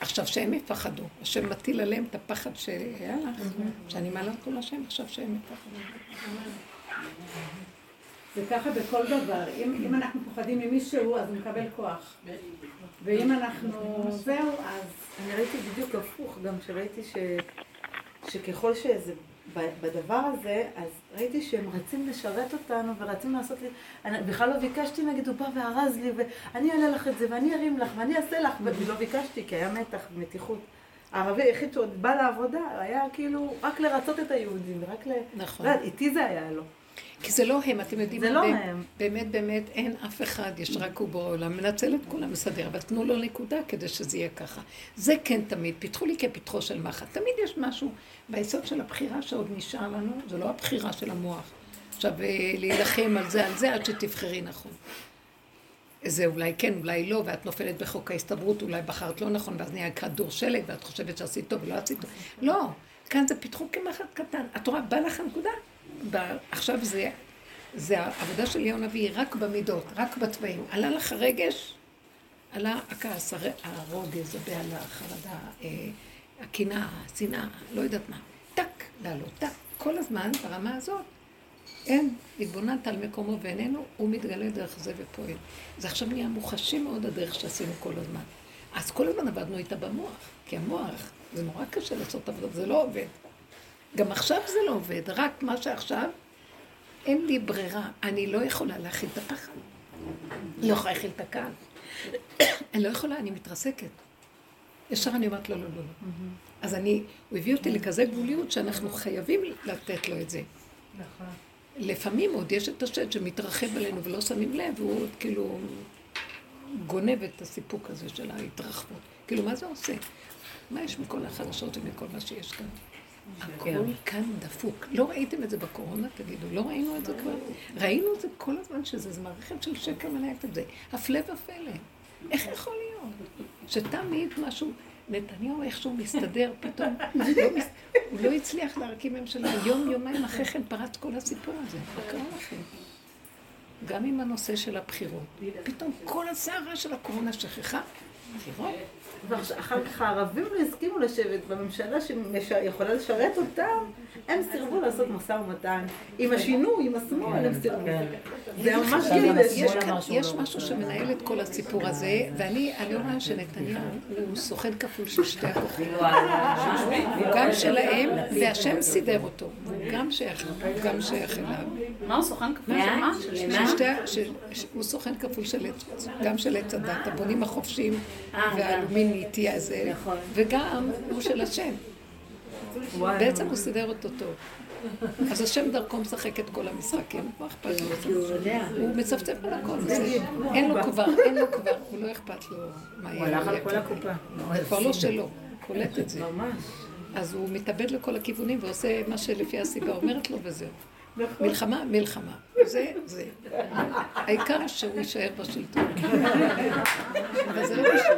עכשיו שהם יפחדו, השם מטיל עליהם את הפחד שהיה לך, שאני מעלה אותו לשם, עכשיו שהם יפחדו. זה ככה בכל דבר. אם, אם אנחנו פוחדים ממישהו, אז הוא מקבל כוח. ואם אנחנו... זהו, אז... אני ראיתי בדיוק הפוך, גם שראיתי ש... שככל שזה, בדבר הזה, אז ראיתי שהם רצים לשרת אותנו ורצים לעשות לי, אני בכלל לא ביקשתי נגיד, הוא בא וארז לי, ואני אעלה לך את זה, ואני ארים לך, ואני אעשה לך, ולא ביקשתי, כי היה מתח ומתיחות. הערבי היחיד שעוד בא לעבודה, היה כאילו רק לרצות את היהודים, ורק ל... נכון. לא איתי זה היה לו. כי זה לא הם, אתם יודעים, זה לא באמת- הם. באמת באמת אין אף אחד, יש רק הוא בורא עולם, מנצל את כולם, מסדר, אבל תנו לו נקודה כדי שזה יהיה ככה. זה כן תמיד, פיתחו לי כפתחו של מחט. תמיד יש משהו ביסוד של הבחירה שעוד נשאר לנו, זה לא הבחירה של המוח. עכשיו, אה, להילחם על זה, על זה, עד שתבחרי נכון. זה אולי כן, אולי לא, ואת נופלת בחוק ההסתברות, אולי בחרת לא נכון, ואז נהיה כדור שלג, ואת חושבת שעשית טוב ולא עשית טוב. לא, כאן זה פיתחו כמחט קטן. את רואה, בא לך הנקודה. עכשיו זה, זה העבודה של אליהו הנביא, רק במידות, רק בתוואים. עלה לך הרגש, עלה הכעס, הר- הרוגז, הבהלה, החרדה, אה, הקנאה, השנאה, לא יודעת מה. טק, לעלות, טק. כל הזמן, ברמה הזאת, אין, התבוננת על מקומו ואיננו, הוא מתגלה דרך זה ופועל. זה עכשיו נהיה מוחשי מאוד הדרך שעשינו כל הזמן. אז כל הזמן עבדנו איתה במוח, כי המוח, זה נורא קשה לעשות עבודה, זה לא עובד. גם עכשיו זה לא עובד, רק מה שעכשיו, אין לי ברירה, אני לא יכולה להכיל את הפחד. לא יכולה להכיל את הכעס. אני לא יכולה, אני מתרסקת. ישר אני אומרת לו, לא, לא, לא. אז אני, הוא הביא אותי לכזה גבוליות שאנחנו חייבים לתת לו את זה. נכון. לפעמים עוד יש את השד שמתרחב עלינו ולא שמים לב, והוא עוד כאילו גונב את הסיפוק הזה של ההתרחבות. כאילו, מה זה עושה? מה יש מכל החדשות ומכל מה שיש כאן? הכל כאן דפוק. לא ראיתם את זה בקורונה, תגידו? לא ראינו את זה כבר? ראינו את זה כל הזמן, שזה זה מערכת של שקר מנהלת את זה. הפלא ופלא. איך יכול להיות? שתמיד משהו, נתניהו איכשהו מסתדר פתאום, לא. הוא לא הצליח להרכיב ממשלה. יום, יומיים אחרי כן פרץ כל הסיפור הזה. מה קרה לכם? גם עם הנושא של הבחירות. פתאום כל הסערה של הקורונה שכחה. בחירות? ואחר כך הערבים לא הסכימו לשבת בממשלה שיכולה לשרת אותם, הם סירבו לעשות משא ומתן. עם השינוי, עם השמאל, הם סירבו. זה ממש יש כאילו, יש כאן, יש משהו שמנהל את כל הסיפור הזה, ואני אני רואה שנתניהו הוא סוכן כפול של שתי הכוחות. הוא גם שלהם, והשם סידר אותו. הוא גם שייך, הוא גם שייך אליו. מה הוא סוכן כפול של מה? הוא סוכן כפול של עץ, גם של עץ הדת, הבונים החופשיים והאלומיניטי הזה, וגם הוא של השם. בעצם הוא סידר אותו טוב. אז השם דרכו משחק את כל המשחקים, מה אכפת לו? הוא מצפצף על הכל, אין לו כבר, אין לו כבר, הוא לא אכפת לו מה יהיה. הוא הלך על כל הקופה. כבר לא שלו, קולט את זה. ממש. אז הוא מתאבד לכל הכיוונים ועושה מה שלפי הסיבה אומרת לו וזהו. מלחמה, מלחמה. זה, זה. העיקר שהוא יישאר בשלטון. אבל זה לא קשור.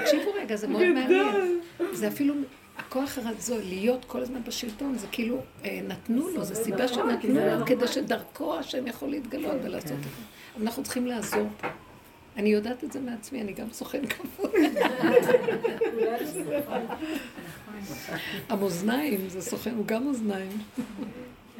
תקשיבו רגע, זה מאוד מעניין. זה אפילו, הכוח הרצון להיות כל הזמן בשלטון, זה כאילו אה, נתנו לו, זו סיבה שנתנו לו כדי שדרכו השם יכול להתגלות ולעשות את זה. אנחנו צריכים לעזור פה. אני יודעת את זה מעצמי, אני גם סוכן כפול. המאזניים, זה סוכן, הוא גם אוזניים.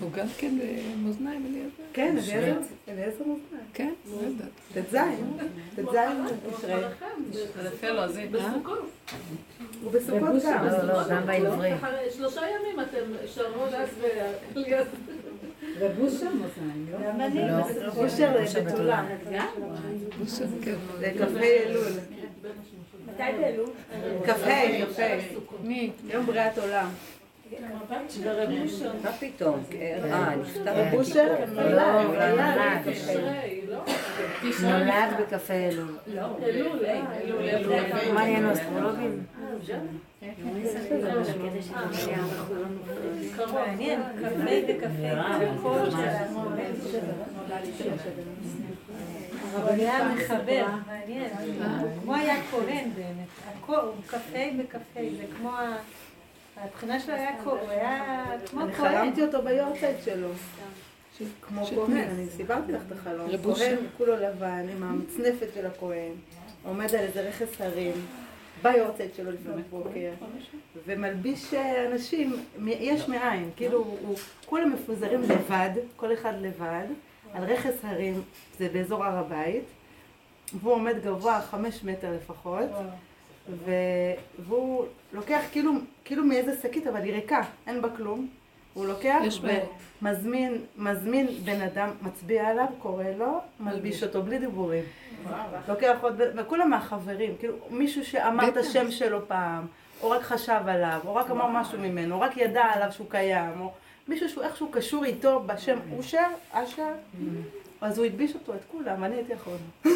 הוא גם כן אה, מאזניים, אליעזר? כן, אליעזר מאזניים. כן? לא יודעת. ט"ז, ט"ז בתשרי. זה יפה לו, אז היא הוא בסוכות גם. לא, לא, גם בעברית. שלושה ימים אתם שרון אז ואליעזר. גם אני, בושר בתולה. בוסר, כן. זה כ"ה אלול. מתי באלול? כ"ה, כ"ה. מי? יום בריאת עולם. מה פתאום? אה, נפטר. רב בושר נולד. נולד. לא? נולד בקפה אלול. אלול, אלול. מה נהיינו אסטרולוגים? מעניין, קפה וקפה. אבל היה מחבר, מעניין, כמו היה כהן באמת, קפה וקפה, זה כמו, ה- הבחינה שלו היה כהן, כמו אני כהן. חלמתי אותו ביורצייט שלו. כמו של כהן? אני סיפרתי לך את החלום. כהן כולו לבן, עם המצנפת של הכהן, עומד על איזה רכס הרים, ביורצייט שלו לפנות בוקר, ומלביש אה, אנשים, יש מאין, כאילו, הוא- כולם מפוזרים לבד, כל אחד לבד, על רכס הרים, זה באזור הר הבית, והוא עומד גבוה חמש מטר לפחות. והוא לוקח כאילו, כאילו מאיזה שקית, אבל היא ריקה, אין בה כלום, הוא לוקח. ומזמין מזמין בן אדם, מצביע עליו, קורא לו, מלביש אותו בלי דיבורים. לוקח עוד, וכולם מהחברים, כאילו מישהו שאמר את. השם שלו פעם, או רק חשב עליו, או רק אמר משהו ממנו, או רק ידע עליו שהוא קיים, או מישהו שהוא איכשהו קשור איתו בשם אושר, אשר, אז הוא הלביש אותו, את כולם, אני הייתי אחרונה.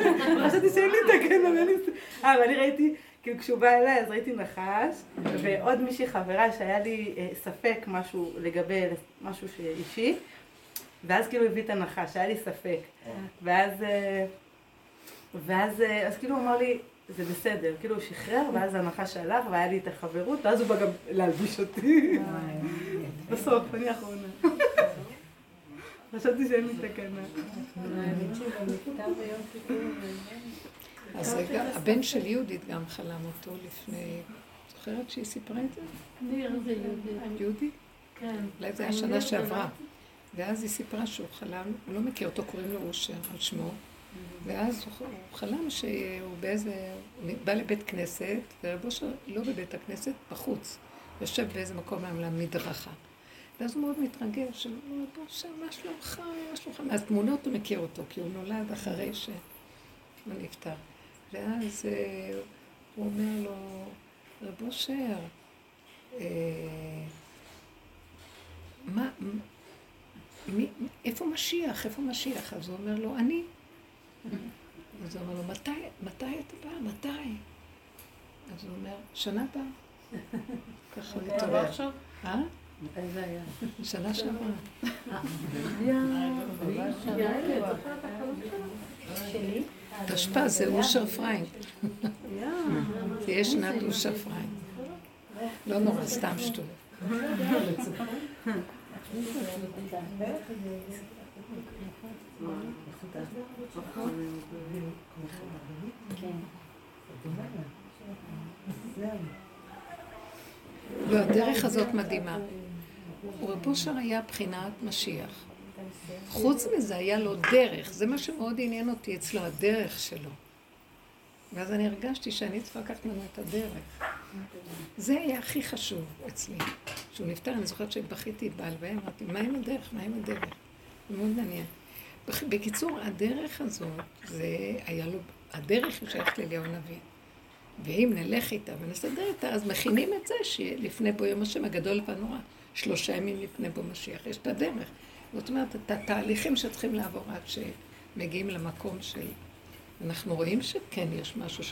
חשבתי שאין לי את לי... אה, ואני ראיתי, כאילו כשהוא בא אליי, אז ראיתי נחש, ועוד מישהי חברה שהיה לי אה, ספק משהו לגבי משהו אישי, ואז כאילו הביא את הנחש, היה לי ספק. ואז, אה, ואז, אה, אז כאילו הוא אמר לי, זה בסדר, כאילו הוא שחרר, ואז הנחש הלך, והיה לי את החברות, ואז הוא בא גם להלביש אותי. בסוף, אני אחרונה. חשבתי שאין לי תקנה. אז רגע, הבן של יהודית גם חלם אותו לפני... זוכרת שהיא סיפרה את זה? ניר זה יהודי. יהודית? כן. אולי זה היה שנה שעברה. ואז היא סיפרה שהוא חלם, הוא לא מכיר אותו, קוראים לו אושר על שמו. ואז הוא חלם שהוא באיזה, הוא בא לבית כנסת, ורב אושר לא בבית הכנסת, בחוץ. יושב באיזה מקום על המדרכה. ואז הוא מאוד מתרגש, הוא אומר, רב אושר, מה שלומך, מה שלומך? מהתמונות הוא מכיר אותו, כי הוא נולד אחרי שהוא נפטר. ואז אה, הוא אומר לו, רב אושר, אה, מה, מי, איפה משיח? איפה משיח? אז הוא אומר לו, אני. אז הוא אומר לו, מתי, מתי אתה בא? מתי? אז הוא אומר, שנה הבאה. ככה הוא. עכשיו? אה? מתי זה היה? שנה שעברה. שלי? תשפ"א זה אושר פריינד. תהיה שנת אושר פריינד. לא נורא, סתם שטות. לא, הדרך הזאת מדהימה. רב אושר היה בחינת משיח. חוץ מזה היה לו דרך, זה מה שמאוד עניין אותי אצלו, הדרך שלו. ואז אני הרגשתי שאני צריכה לקחת ממנו את הדרך. זה היה הכי חשוב אצלי. כשהוא נפטר, אני זוכרת שבכיתי בהלוויה, אמרתי, מה עם הדרך? מה עם הדרך? זה מאוד מעניין. בקיצור, הדרך הזאת, זה היה לו, הדרך היא שייכת לאליהו הנביא. ואם נלך איתה ונסדר איתה, אז מכינים את זה שלפני בו יום השם הגדול והנורא. שלושה ימים לפני בו משיח, יש את הדרך. זאת אומרת, את התהליכים שצריכים לעבור עד שמגיעים למקום של... אנחנו רואים שכן יש משהו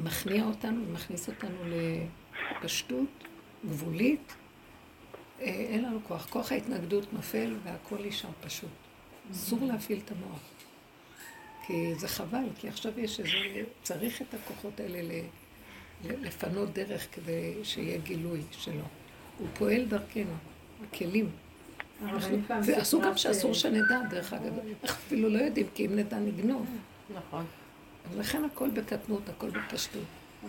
שמכניע אותנו ומכניס אותנו לפשטות גבולית. אה, אין לנו כוח. כוח ההתנגדות נופל והכל נשאר פשוט. אסור להפעיל את המוח. כי זה חבל, כי עכשיו יש איזה... צריך את הכוחות האלה לפנות דרך כדי שיהיה גילוי שלו. הוא פועל דרכנו, הכלים. ואסור סיפרה גם שאסור שנדע, דרך אגב. אנחנו אפילו לא יודעים, כי אם נדע נגנוב. נכון. לכן הכל בקטנות, הכל בפשטות.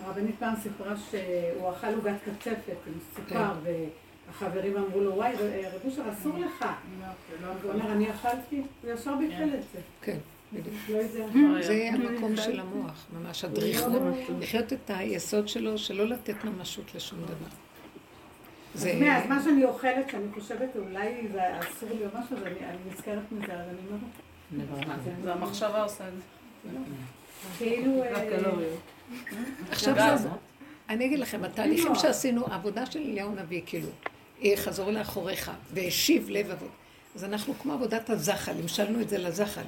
הרבנית פעם סיפרה שהוא אכל עוגת קצפת עם סוכר, והחברים אמרו לו, וואי, רב אושר, אסור לך. הוא אומר, אני אכלתי, הוא ישר ביטל את זה. כן, בדיוק. לא. זה המקום של המוח, ממש הדריכות. לחיות את היסוד שלו, שלא לתת ממשות לשום דבר. אז זה... מה, אז מה שאני אוכלת, שאני חושבת אולי זה אסור לי או משהו, אז אני אני נזכרת מזה, אז אני אומרת, זה המחשבה עושה את זה. כאילו... אה. עכשיו זה... אני אגיד לכם, התהליכים שעשינו, העבודה של אליהו הנביא, כאילו, חזור לאחוריך, והשיב לב אבות. אז אנחנו כמו עבודת הזחל, המשלנו את זה לזחל,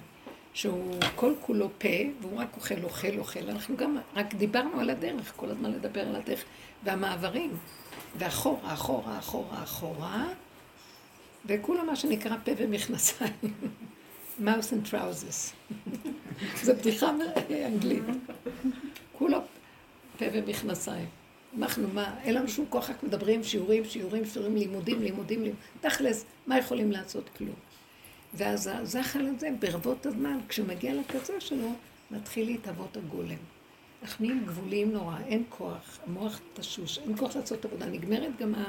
שהוא כל כולו פה, והוא רק אוכל, אוכל, אוכל. אנחנו גם רק דיברנו על הדרך, כל הזמן לדבר על הדרך, והמעברים, ואחורה, אחורה, אחורה, אחורה, וכולה מה שנקרא פה ומכנסיים. mouse and trousers. זו בדיחה אנגלית. כולו פה ומכנסיים. אנחנו מה, אין לנו שום כוח, רק מדברים, שיעורים, שיעורים, שיעורים, לימודים, לימודים, לימודים. תכלס, מה יכולים לעשות? כלום. ואז הזחל הזה, ברבות הזמן, כשהוא מגיע לקצה שלו, מתחיל להתהוות הגולם. אנחנו נהיים גבוליים נורא, אין כוח, המוח תשוש, אין כוח לעשות עבודה. נגמרת גם ה...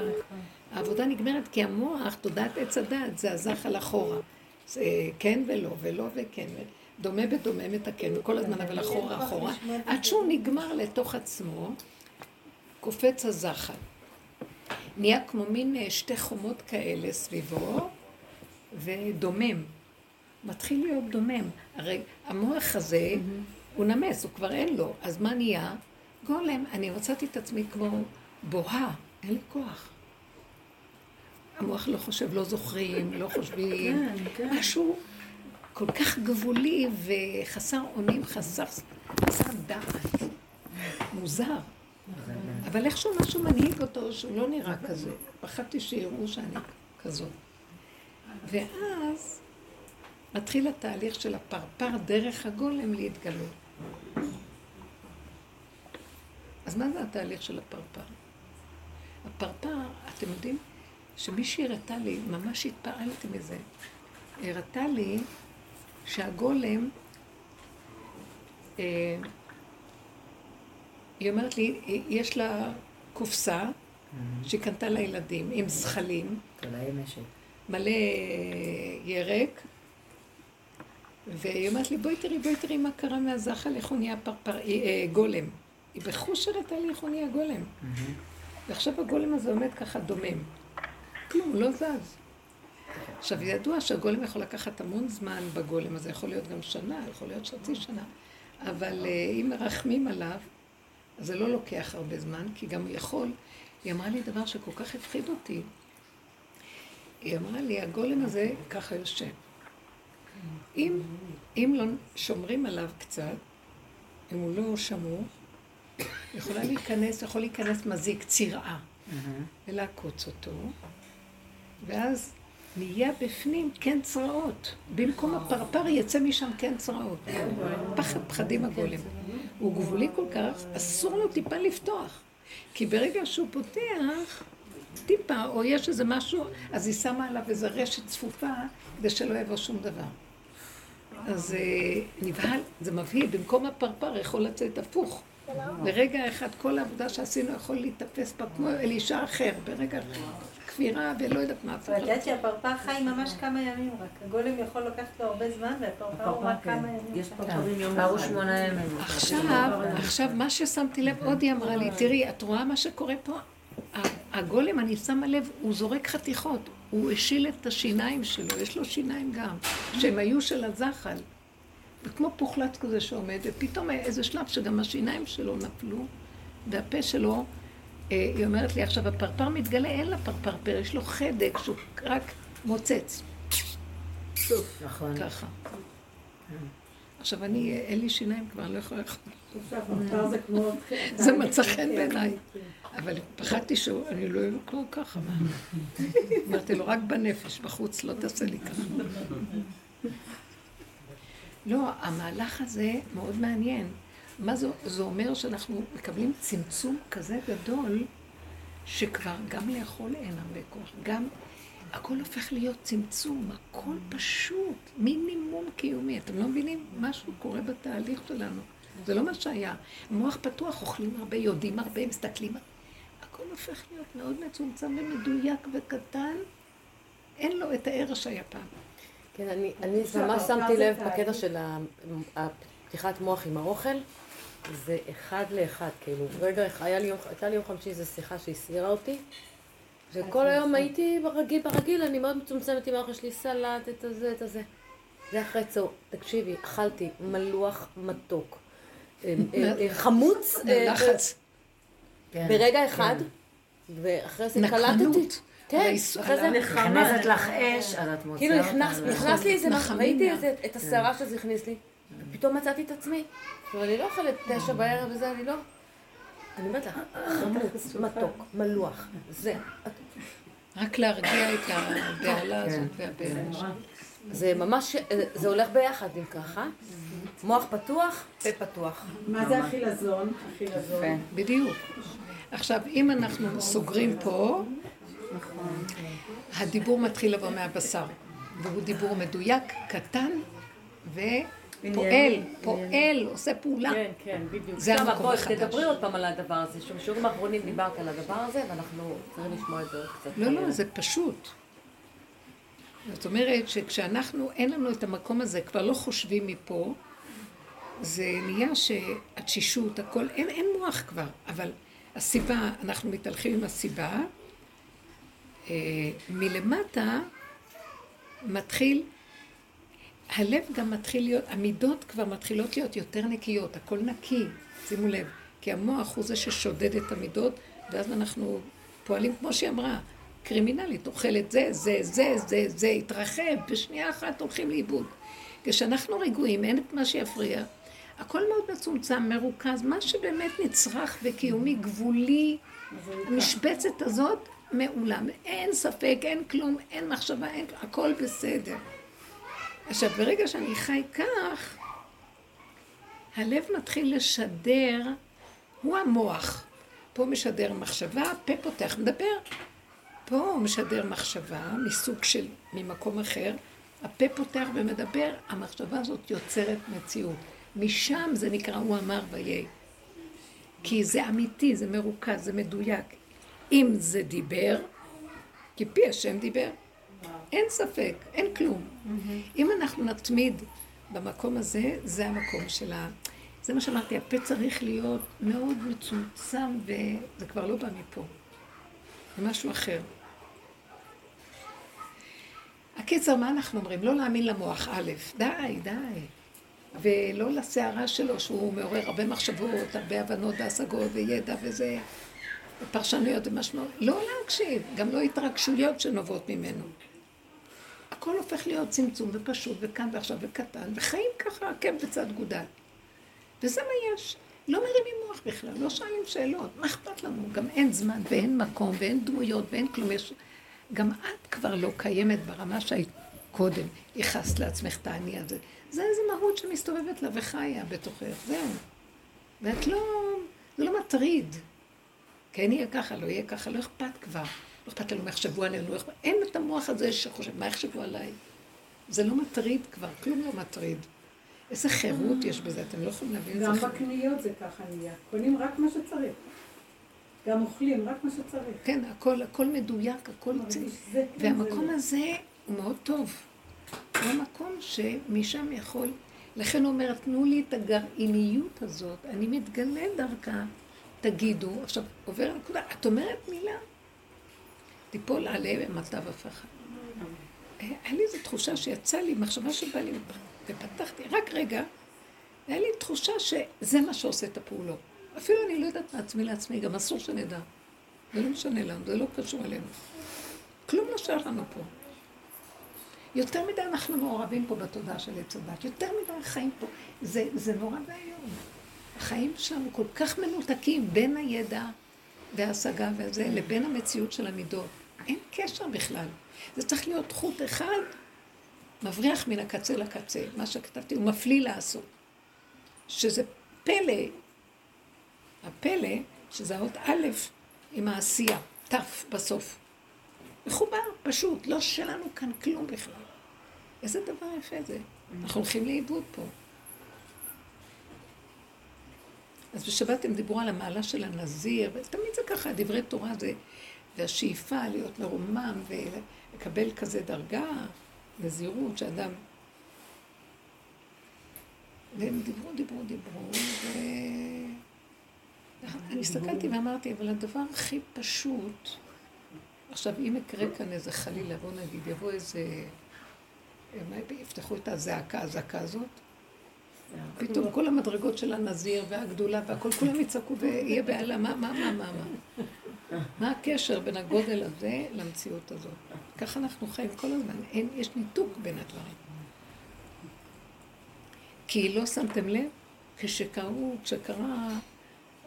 העבודה נגמרת כי המוח, תודעת עץ הדעת, זה הזחל אחורה. זה כן ולא, ולא וכן. דומה בדומה מתקן, וכל הזמן אבל אחורה אחורה, עד שהוא נגמר לתוך עצמו, קופץ הזחל. נהיה כמו מין אה, שתי חומות כאלה סביבו, ודומם. מתחיל להיות דומם. הרי המוח הזה, הוא נמס, הוא כבר אין לו. אז מה נהיה? גולם. אני מצאתי את עצמי כמו בוהה, אין לי כוח. המוח לא חושב, לא זוכרים, לא חושבים. כן, כן. משהו כל כך גבולי וחסר אונים, חסר, חסר דעת. מוזר. אבל איכשהו משהו מנהיג אותו שהוא לא נראה כזה. פחדתי שיראו שאני כזאת. ואז מתחיל התהליך של הפרפר דרך הגולם להתגלות. אז מה זה התהליך של הפרפר? הפרפר, אתם יודעים, שמישהי הראתה לי, ממש התפעלתי מזה, הראתה לי שהגולם, אה, היא אומרת לי, יש לה קופסה שהיא קנתה לילדים עם משק. מלא ירק, והיא אומרת לי, בואי תראי, בואי תראי מה קרה מהזחל, איך הוא נהיה פרפר, אה, גולם. היא בחוש הראתה לי איך הוא נהיה גולם. ועכשיו הגולם הזה עומד ככה דומם. כלום, הוא לא זז. עכשיו, ידוע שהגולם יכול לקחת המון זמן בגולם הזה, יכול להיות גם שנה, יכול להיות חצי שנה, אבל אה, אם מרחמים עליו, אז זה לא לוקח הרבה זמן, כי גם הוא יכול. היא אמרה לי דבר שכל כך הפחיד אותי. היא אמרה לי, הגולם הזה ככה יושב. אם, אם לא שומרים עליו קצת, אם הוא לא שמור, יכולה להיכנס, יכול להיכנס מזיק, צירעה, ולעקוץ אותו, ואז נהיה בפנים כן צרעות. במקום הפרפר יצא משם כן צרעות. פחד פחדים הגולם. הוא גבולי כל כך, אסור לו טיפה לפתוח. כי ברגע שהוא פותח, טיפה, או יש איזה משהו, אז היא שמה עליו איזה רשת צפופה, כדי שלא יבוא שום דבר. אז אה, נבהל, זה מבהיל, במקום הפרפר יכול לצאת הפוך. ברגע אחד כל העבודה שעשינו יכול להיתפס פה כמו אלישע אחר, ברגע כפירה ולא יודעת מה. אבל את יודעת שהפרפר חי ממש כמה ימים רק. הגולם יכול לקחת לו הרבה זמן, והפרפר הוא רק כמה ימים. יש פרפרים יום פרו שמונה ימים. עכשיו, עכשיו, מה ששמתי לב, עוד היא אמרה לי, תראי, את רואה מה שקורה פה? הגולם, אני שמה לב, הוא זורק חתיכות. הוא השיל את השיניים שלו, יש לו שיניים גם, שהם היו של הזחל. וכמו פוחלץ כזה שעומד, ופתאום איזה שלב שגם השיניים שלו נפלו, והפה שלו, אה, היא אומרת לי, עכשיו הפרפר מתגלה, אין לה פרפר פר, יש לו חדק שהוא רק מוצץ, נכון. ככה. עכשיו אני, אין לי שיניים כבר, אני לא יכולה לאכול. זה מצא חן בעיניי. אבל פחדתי שאני לא לו כמו ככה. אמרתי לו, רק בנפש, בחוץ, לא תעשה לי ככה. לא, המהלך הזה מאוד מעניין. מה זה, זה אומר שאנחנו מקבלים צמצום כזה גדול, שכבר גם לאכול אין הרבה כוח. גם הכל הופך להיות צמצום, הכל פשוט, מינימום קיומי. אתם לא מבינים? משהו קורה בתהליך שלנו. זה לא מה שהיה. מוח פתוח, אוכלים הרבה, יודעים הרבה, מסתכלים. הכל הופך להיות מאוד מצומצם ומדויק וקטן. אין לו את הערך שהיה פעם. כן, אני, אני ממש שמתי לב. בקטע של הפתיחת מוח עם האוכל, זה אחד לאחד, כאילו, רגע, היה לי יום, הייתה לי יום חמישי איזו שיחה שהסעירה אותי, וכל היום הייתי ברגיל, ברגיל, אני מאוד מצומצמת עם האוכל שלי, סלט, את הזה, את הזה. זה אחרי צהר, תקשיבי, אכלתי מלוח מתוק, אה, אה, אה, חמוץ. ברגע אחד, ואחרי זה קלטתי, נקמנות. כן, אחרי זה נכנסת לך אש, אז את מוצאה כאילו נכנס, לי איזה משהו, ראיתי את הסערה שזה הכניס לי, ופתאום מצאתי את עצמי. עכשיו, אני לא אוכלת תשע בערב וזה, אני לא... אני אומרת לך, חמוץ, מתוק, מלוח, זה. רק להרגיע את הבהלה הזאת והבהלה. זה ממש, זה הולך ביחד אם ככה. מוח פתוח, פה פתוח. מה זה החילזון? החילזון. בדיוק. עכשיו, אם אנחנו סוגרים פה, הדיבור מתחיל לבוא מהבשר, והוא דיבור מדויק, קטן ופועל, פועל, עושה פעולה. כן, כן, בדיוק. זה המקום החדש. תדברי עוד פעם על הדבר הזה. בשיעורים האחרונים דיברת על הדבר הזה, ואנחנו צריכים לשמוע את זה עוד קצת. לא, לא, זה פשוט. זאת אומרת שכשאנחנו, אין לנו את המקום הזה, כבר לא חושבים מפה, זה נהיה שהתשישות, הכל, אין, אין מוח כבר, אבל הסיבה, אנחנו מתהלכים עם הסיבה, מלמטה מתחיל, הלב גם מתחיל להיות, המידות כבר מתחילות להיות יותר נקיות, הכל נקי, שימו לב, כי המוח הוא זה ששודד את המידות, ואז אנחנו פועלים כמו שהיא אמרה, קרימינלית, אוכלת זה, זה, זה, זה, זה, התרחב, בשנייה אחת הולכים לאיבוד. כשאנחנו רגועים, אין את מה שיפריע, הכל מאוד מצומצם, מרוכז, מה שבאמת נצרך וקיומי, גבולי, המשבצת הזאת מעולה, אין ספק, אין כלום, אין מחשבה, אין, הכל בסדר. עכשיו, ברגע שאני חי כך, הלב מתחיל לשדר, הוא המוח. פה משדר מחשבה, פה פותח, מדבר. פה הוא משדר מחשבה מסוג של, ממקום אחר, הפה פותח ומדבר, המחשבה הזאת יוצרת מציאות. משם זה נקרא הוא אמר ויהי. כי זה אמיתי, זה מרוכז, זה מדויק. אם זה דיבר, כי פי השם דיבר, אין ספק, אין כלום. אם אנחנו נתמיד במקום הזה, זה המקום של ה... זה מה שאמרתי, הפה צריך להיות מאוד מצומצם, וזה כבר לא בא מפה. זה משהו אחר. הקיצר, מה אנחנו אומרים? לא להאמין למוח, א', די, די. ולא לסערה שלו, שהוא מעורר הרבה מחשבות, הרבה הבנות והשגות וידע וזה, ופרשנויות ומשמעות. לא להקשיב, גם לא התרגשויות שנובעות ממנו. הכל הופך להיות צמצום ופשוט וכאן ועכשיו וקטן, וחיים ככה עקב בצד גודל. וזה מה יש. לא מרימים מוח בכלל, לא שואלים שאלות, מה אכפת לנו? גם אין זמן ואין מקום ואין דמויות ואין כלום. יש... גם את כבר לא קיימת ברמה שהיית קודם. ייחסת לעצמך את האני הזה. זה איזה מהות שמסתובבת לה וחיה בתוכך, זהו. ואת לא, זה לא מטריד. כן יהיה ככה, לא יהיה ככה, לא אכפת כבר. לא אכפת לנו מה יחשבו עלינו, לא אכפת... אין את המוח הזה שחושב, מה יחשבו עליי? זה לא מטריד כבר, כלום לא מטריד. איזה חירות יש בזה, אתם לא יכולים להבין את זה. גם בקניות זה ככה נהיה. קונים רק מה שצריך. גם אוכלים רק מה שצריך. כן, הכל, הכל מדויק, הכל צריך. והמקום הזה הוא מאוד טוב. הוא המקום שמשם יכול... לכן הוא אומר, תנו לי את הגרעיניות הזאת, אני מתגלה דרכה, תגידו. עכשיו, עובר נקודה, את אומרת מילה, תיפול עליהם מטב הפחד. היה לי איזו תחושה שיצא לי, מחשבה שבא לי, ופתחתי, רק רגע, היה לי תחושה שזה מה שעושה את הפעולות. אפילו אני לא יודעת מעצמי לעצמי, גם אסור שנדע. זה לא משנה לנו, זה לא קשור אלינו. כלום לא שייך לנו פה. יותר מדי אנחנו מעורבים פה בתודעה של עץ הדת, יותר מדי חיים פה. זה, זה נורא ואיום. החיים שלנו כל כך מנותקים בין הידע וההשגה וזה לבין המציאות של המידות. אין קשר בכלל. זה צריך להיות חוט אחד, מבריח מן הקצה לקצה. מה שכתבתי, הוא מפליא לעשות. שזה פלא, הפלא, שזה האות א' עם העשייה, ת' בסוף. מחובר, פשוט, לא שלנו כאן כלום בכלל. איזה דבר יפה זה. אנחנו הולכים לאיבוד פה. אז בשבת הם דיברו על המעלה של הנזיר, ותמיד זה ככה, דברי תורה זה, והשאיפה להיות מרומם ולקבל כזה דרגה, נזירות, שאדם... והם דיברו, דיברו, דיברו, ו... אני הסתכלתי ואמרתי, אבל הדבר הכי פשוט, עכשיו, אם יקרה כאן איזה חלילה, בוא נגיד, יבוא איזה... יפתחו את הזעקה, הזעקה הזאת, פתאום כל המדרגות של הנזיר והגדולה והכל, כולם יצעקו ויהיה בעלה, מה, מה, מה, מה, מה? מה הקשר בין הגודל הזה למציאות הזאת? ככה אנחנו חיים כל הזמן, אין, יש ניתוק בין הדברים. כי לא שמתם לב, כשקראו, כשקרה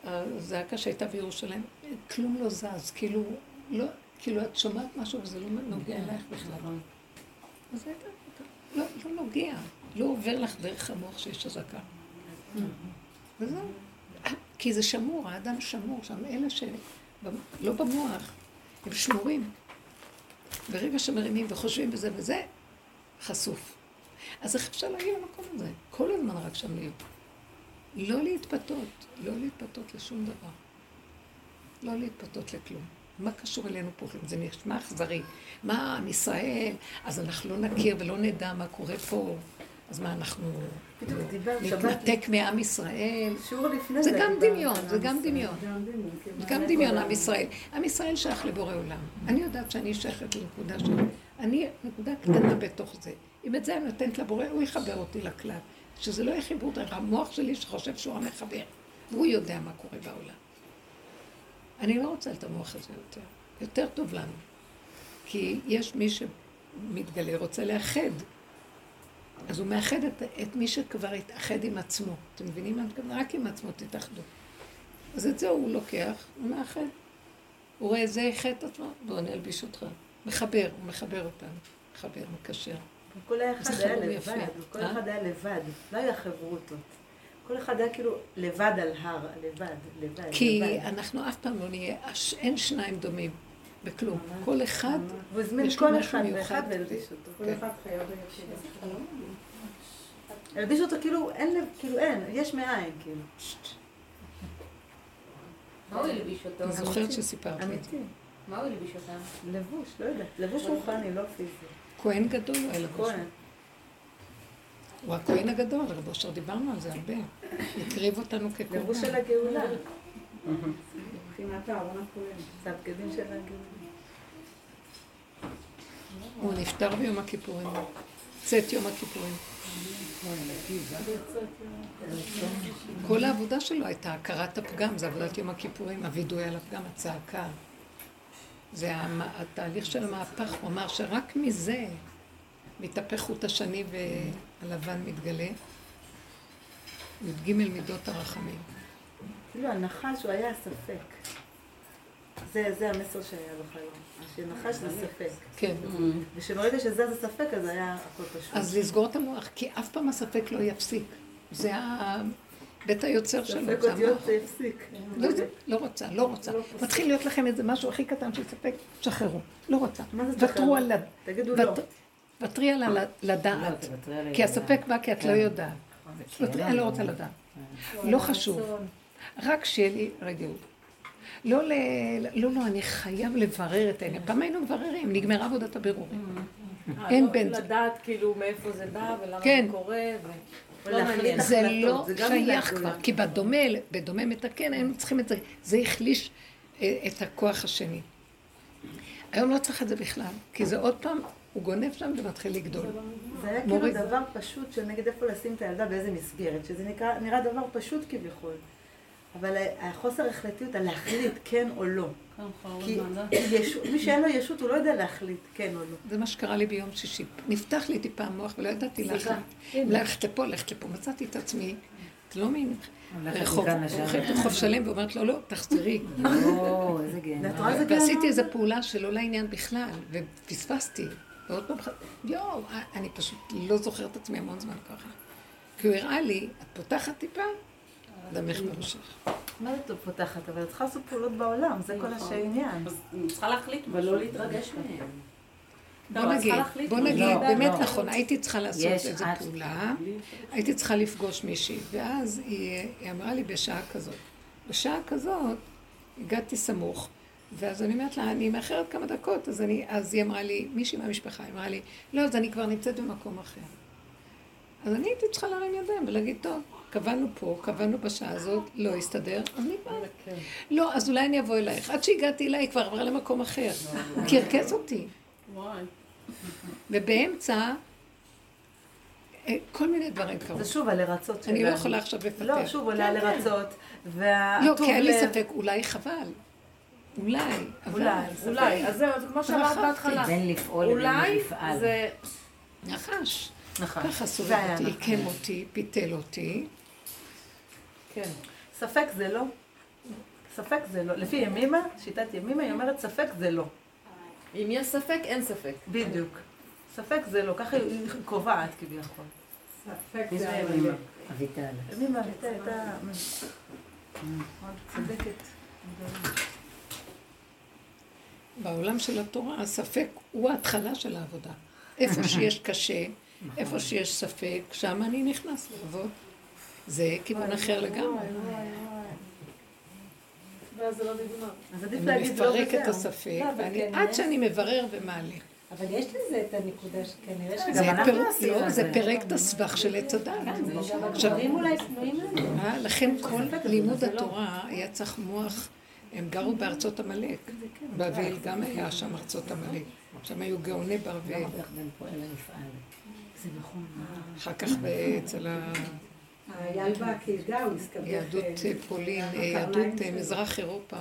הזעקה שהייתה בירושלים, כלום לא זז, כאילו, לא, כאילו את שומעת משהו וזה לא נוגע אלייך בכלל. אז הייתה, לא, לא נוגע, לא עובר לך דרך המוח שיש אזעקה. וזהו. כי זה שמור, האדם שמור שם, אלה שלא במוח, הם שמורים. ברגע שמרימים וחושבים בזה וזה, חשוף. אז איך אפשר להגיע למקום הזה? כל הזמן רק שם להיות. לא להתפתות, לא להתפתות לשום דבר. לא להתפתות לכלום. מה קשור אלינו פה? זה נשמע אכזרי. מה, עם ישראל, אז אנחנו לא נכיר ולא נדע מה קורה פה. אז מה, אנחנו שבת, נתנתק מעם ישראל? זה. גם דמיון, זה גם. דמיון. זה גם דמיון עם ישראל. עם ישראל שייך לבורא עולם. אני יודעת שאני שייכת לנקודה שלי. אני נקודה קטנה בתוך זה. אם את זה אני נותנת לבורא, הוא יחבר אותי לכלל. שזה לא יהיה חיבור דרך המוח שלי שחושב שהוא המחבר. והוא יודע מה קורה בעולם. אני לא רוצה את המוח הזה יותר. יותר טוב לנו. כי יש מי שמתגלה, רוצה לאחד. אז הוא מאחד את, את מי שכבר התאחד עם עצמו. אתם מבינים מה אני מתכוונת? רק עם עצמו תתאחדו. אז את זה הוא לוקח, הוא מאחד. הוא רואה זה איחד את עצמו, בוא אני אלביש אותך. מחבר, הוא מחבר אותנו. מחבר, מקשר. כל אחד היה לבד. כל אה? אחד היה לבד, לא היה חברותות. כל אחד היה כאילו לבד על הר, לבד, לבד, כי לבד. אנחנו אף פעם לא נהיה, אין שניים דומים בכלום. כל אחד, יש לו כל משהו אחד מיוחד. אותו. כל כן. אחד חייב הלביש אותו כאילו אין, לב- כאילו אין, יש מאין, כאילו. מה הוא הלביש אותו? אני זוכרת שסיפרת לי. אמיתי. מה הוא הלביש אותם? לבוש, לא יודעת. לבוש רוחני, לא פיזי. כהן גדול היה לבוש. כהן. הוא הכהן הגדול, רב אושר דיברנו על זה הרבה. הקריב אותנו לבוש של. הגאולה. מבחינת אהרון הכהן. זה הבגדים של הגאולה. הוא נפטר ביום הכיפורים. צאת יום הכיפורים. כל העבודה שלו הייתה הכרת הפגם, זה עבודת יום הכיפורים, הווידוי על הפגם, הצעקה. זה התהליך של המהפך, הוא אמר שרק מזה מתהפך חוט השני והלבן מתגלה. י"ג מידות הרחמים. כאילו הנחש הוא היה ספק. זה, זה המסר שהיה בחלום. שנחש זה ספק. כן. ושברגע שזה זה ספק, אז היה הכל פשוט. אז לסגור את המוח, כי אף פעם הספק לא יפסיק. זה בית היוצר שלו, ספק אותיות. זה הפסיק. לא, לא רוצה, לא רוצה. מתחיל להיות לכם איזה משהו הכי קטן של ספק, שחררו. לא רוצה. ותרו? על... ה- תגידו לא. ות- ותרי על ה- לדעת. תוותרי על כי. הספק בא כי את לא יודעת. כי ותרי, אין אני לא. רוצה לדעת. לא חשוב. רק שיהיה לי רגיעות. לא, ל... לא, לא, אני חייב לברר את העניין. פעם היינו מבררים, נגמרה עבודת הבירורים. אין בין זה. אה, לדעת כאילו מאיפה זה בא ולמה כן. זה קורה. ו- או לא. זה לא שייך. כבר, כי בדומה, בדומה מתקן, היינו צריכים את זה. זה החליש אה, את הכוח השני. היום לא צריך את זה בכלל, כי זה עוד פעם, הוא גונב שם ומתחיל לגדול. זה היה כאילו. דבר פשוט של נגיד איפה לשים את הילדה באיזה מסגרת, שזה נראה דבר פשוט כביכול. אבל החוסר החלטיות, הלהחליט כן או לא. כי ישות- מי שאין לו ישות, הוא לא יודע להחליט כן או לא. זה מה שקרה לי ביום שישי. נפתח לי טיפה המוח ולא ידעתי להחליט. ללכת לפה, ללכת לפה. מצאתי את עצמי, את לא מבין, הולכת רחוב. הולכת רחוב שלם ואומרת לו, לא, תחזרי. ועשיתי איזו פעולה שלא לעניין בכלל, ופספסתי. ועוד פעם, יואו, אני פשוט לא זוכרת את עצמי המון זמן ככה. כי הוא הראה לי, את פותחת טיפה, דמך בראשך. מה זה טוב פותחת? אבל את צריכה לעשות פעולות בעולם, זה כל העניין. אז אני צריכה להחליט ולא להתרגש מהם. בוא לא, את נגיד, בוא. נגיד, באמת לא. נכון, הייתי צריכה לעשות איזו פעולה, הייתי צריכה לפגוש מישהי, ואז היא היא אמרה לי בשעה כזאת. בשעה כזאת הגעתי סמוך, ואז אני אומרת לה, אני מאחרת כמה דקות, אז, אני, אז היא אמרה לי, מישהי מהמשפחה, היא אמרה לי, לא, אז אני כבר נמצאת במקום אחר. אז אני הייתי צריכה להרים ידיים ולהגיד, טוב, קבענו פה, קבענו בשעה הזאת, לא הסתדר, אז נקבע. לא, אז אולי אני אבוא אלייך. עד שהגעתי אליי, היא כבר עברה למקום אחר. קרקס אותי. וואי. ובאמצע, אה, כל מיני דברים קרו. זה שוב הלרצות שלנו. אני לא יכולה עכשיו לפתח. לא, שוב עולה כן, כן. לרצות. לא, כי היה לי ספק, אולי חבל. אולי. אולי. אולי, אז זהו, זה כמו שאמרת. בהתחלה. בין לפעול לבין אולי לפעל. זה... נחש. נכון. ככה סובב אותי, נכון. עיקם אותי, פיתל אותי. כן. ספק זה לא. ספק זה לא. לפי ימימה, שיטת ימימה, היא אומרת ספק זה לא. אם יש ספק, אין ספק. בדיוק. ספק זה לא. ככה היא קובעת כביכול. ספק זה היה ימימה? אביטל. ימימה הייתה... צודקת. בעולם של התורה, הספק הוא ההתחלה של העבודה. איפה שיש קשה, איפה שיש ספק, שם אני נכנס לעבוד. זה כיוון אחר לגמרי. ואז זה לא נגמר. אז עדיף אני להגיד לא מפרק את. הספק, לא, כן, עד שאני מברר ומעלה. אבל יש לזה את הנקודה שכנראה זה שגם אנחנו פר- עשינו לא, את זה פירק את הסבך של עץ הדת. עכשיו- הגברים אולי פנויים לנו. אה, לכן כל לימוד התורה היה צריך מוח, הם גרו בארצות עמלק. בבל גם היה שם ארצות עמלק. שם היו גאוני בבל. זה. אחר כך אצל הוא הסתבך... היהדות אה, פולין, הקרניים יהדות שלו. מזרח אירופה,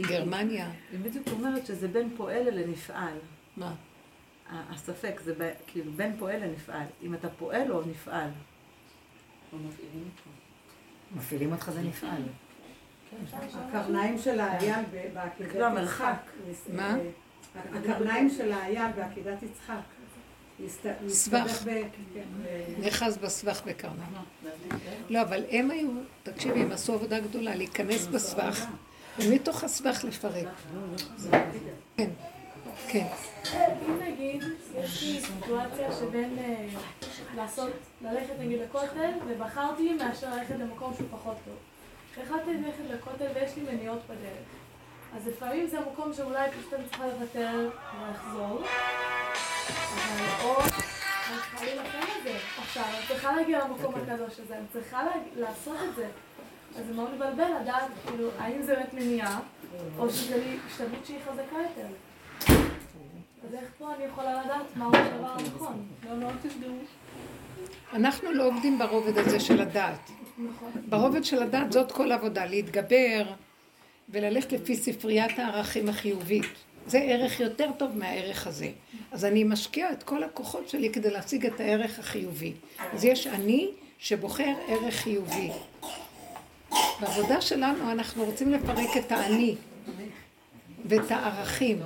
גרמניה. היא בדיוק אומרת שזה בין פועל לנפעל. מה? הספק זה כאילו בין פועל לנפעל. אם אתה פועל או נפעל. מפעילים אותך זה נפעל. הקרניים של האייל ב- בעקדת המרחק. יצחק. מה? הקרניים של האייל בעקדת יצחק. סבך. כן, ב- נאחז בסבך בקרניים. לא, אבל הם היו, תקשיבי, הם עשו עבודה גדולה, להיכנס בסבך, ומתוך הסבך לפרק. כן, כן. אם נגיד, יש לי סיטואציה שבין אה, לעשות, ללכת נגיד לכותל, ובחרתי מאשר ללכת למקום שהוא פחות טוב. החלטתי ללכת לכותל ויש לי מניעות בדרך. אז לפעמים זה מקום שאולי פשוט אני צריכה לוותר ולחזור, אבל או אני צריכה להילחם על זה. עכשיו, אני צריכה להגיע למקום הקדוש הזה, אני צריכה לעשות את זה. אז זה מאוד מבלבל לדעת, כאילו, האם זה באמת מניעה, או שזה לי השתלמות שהיא חזקה יותר. אז איך פה אני יכולה לדעת מהו הדבר הנכון? לא, לא תפגעו. אנחנו לא עובדים ברובד הזה של הדעת. נכון. ברובד של הדעת זאת כל עבודה, להתגבר וללכת לפי ספריית הערכים החיובית. זה ערך יותר טוב מהערך הזה. אז אני משקיעה את כל הכוחות שלי כדי להשיג את הערך החיובי. אז יש אני שבוחר ערך חיובי. בעבודה שלנו אנחנו רוצים לפרק את האני ואת הערכים.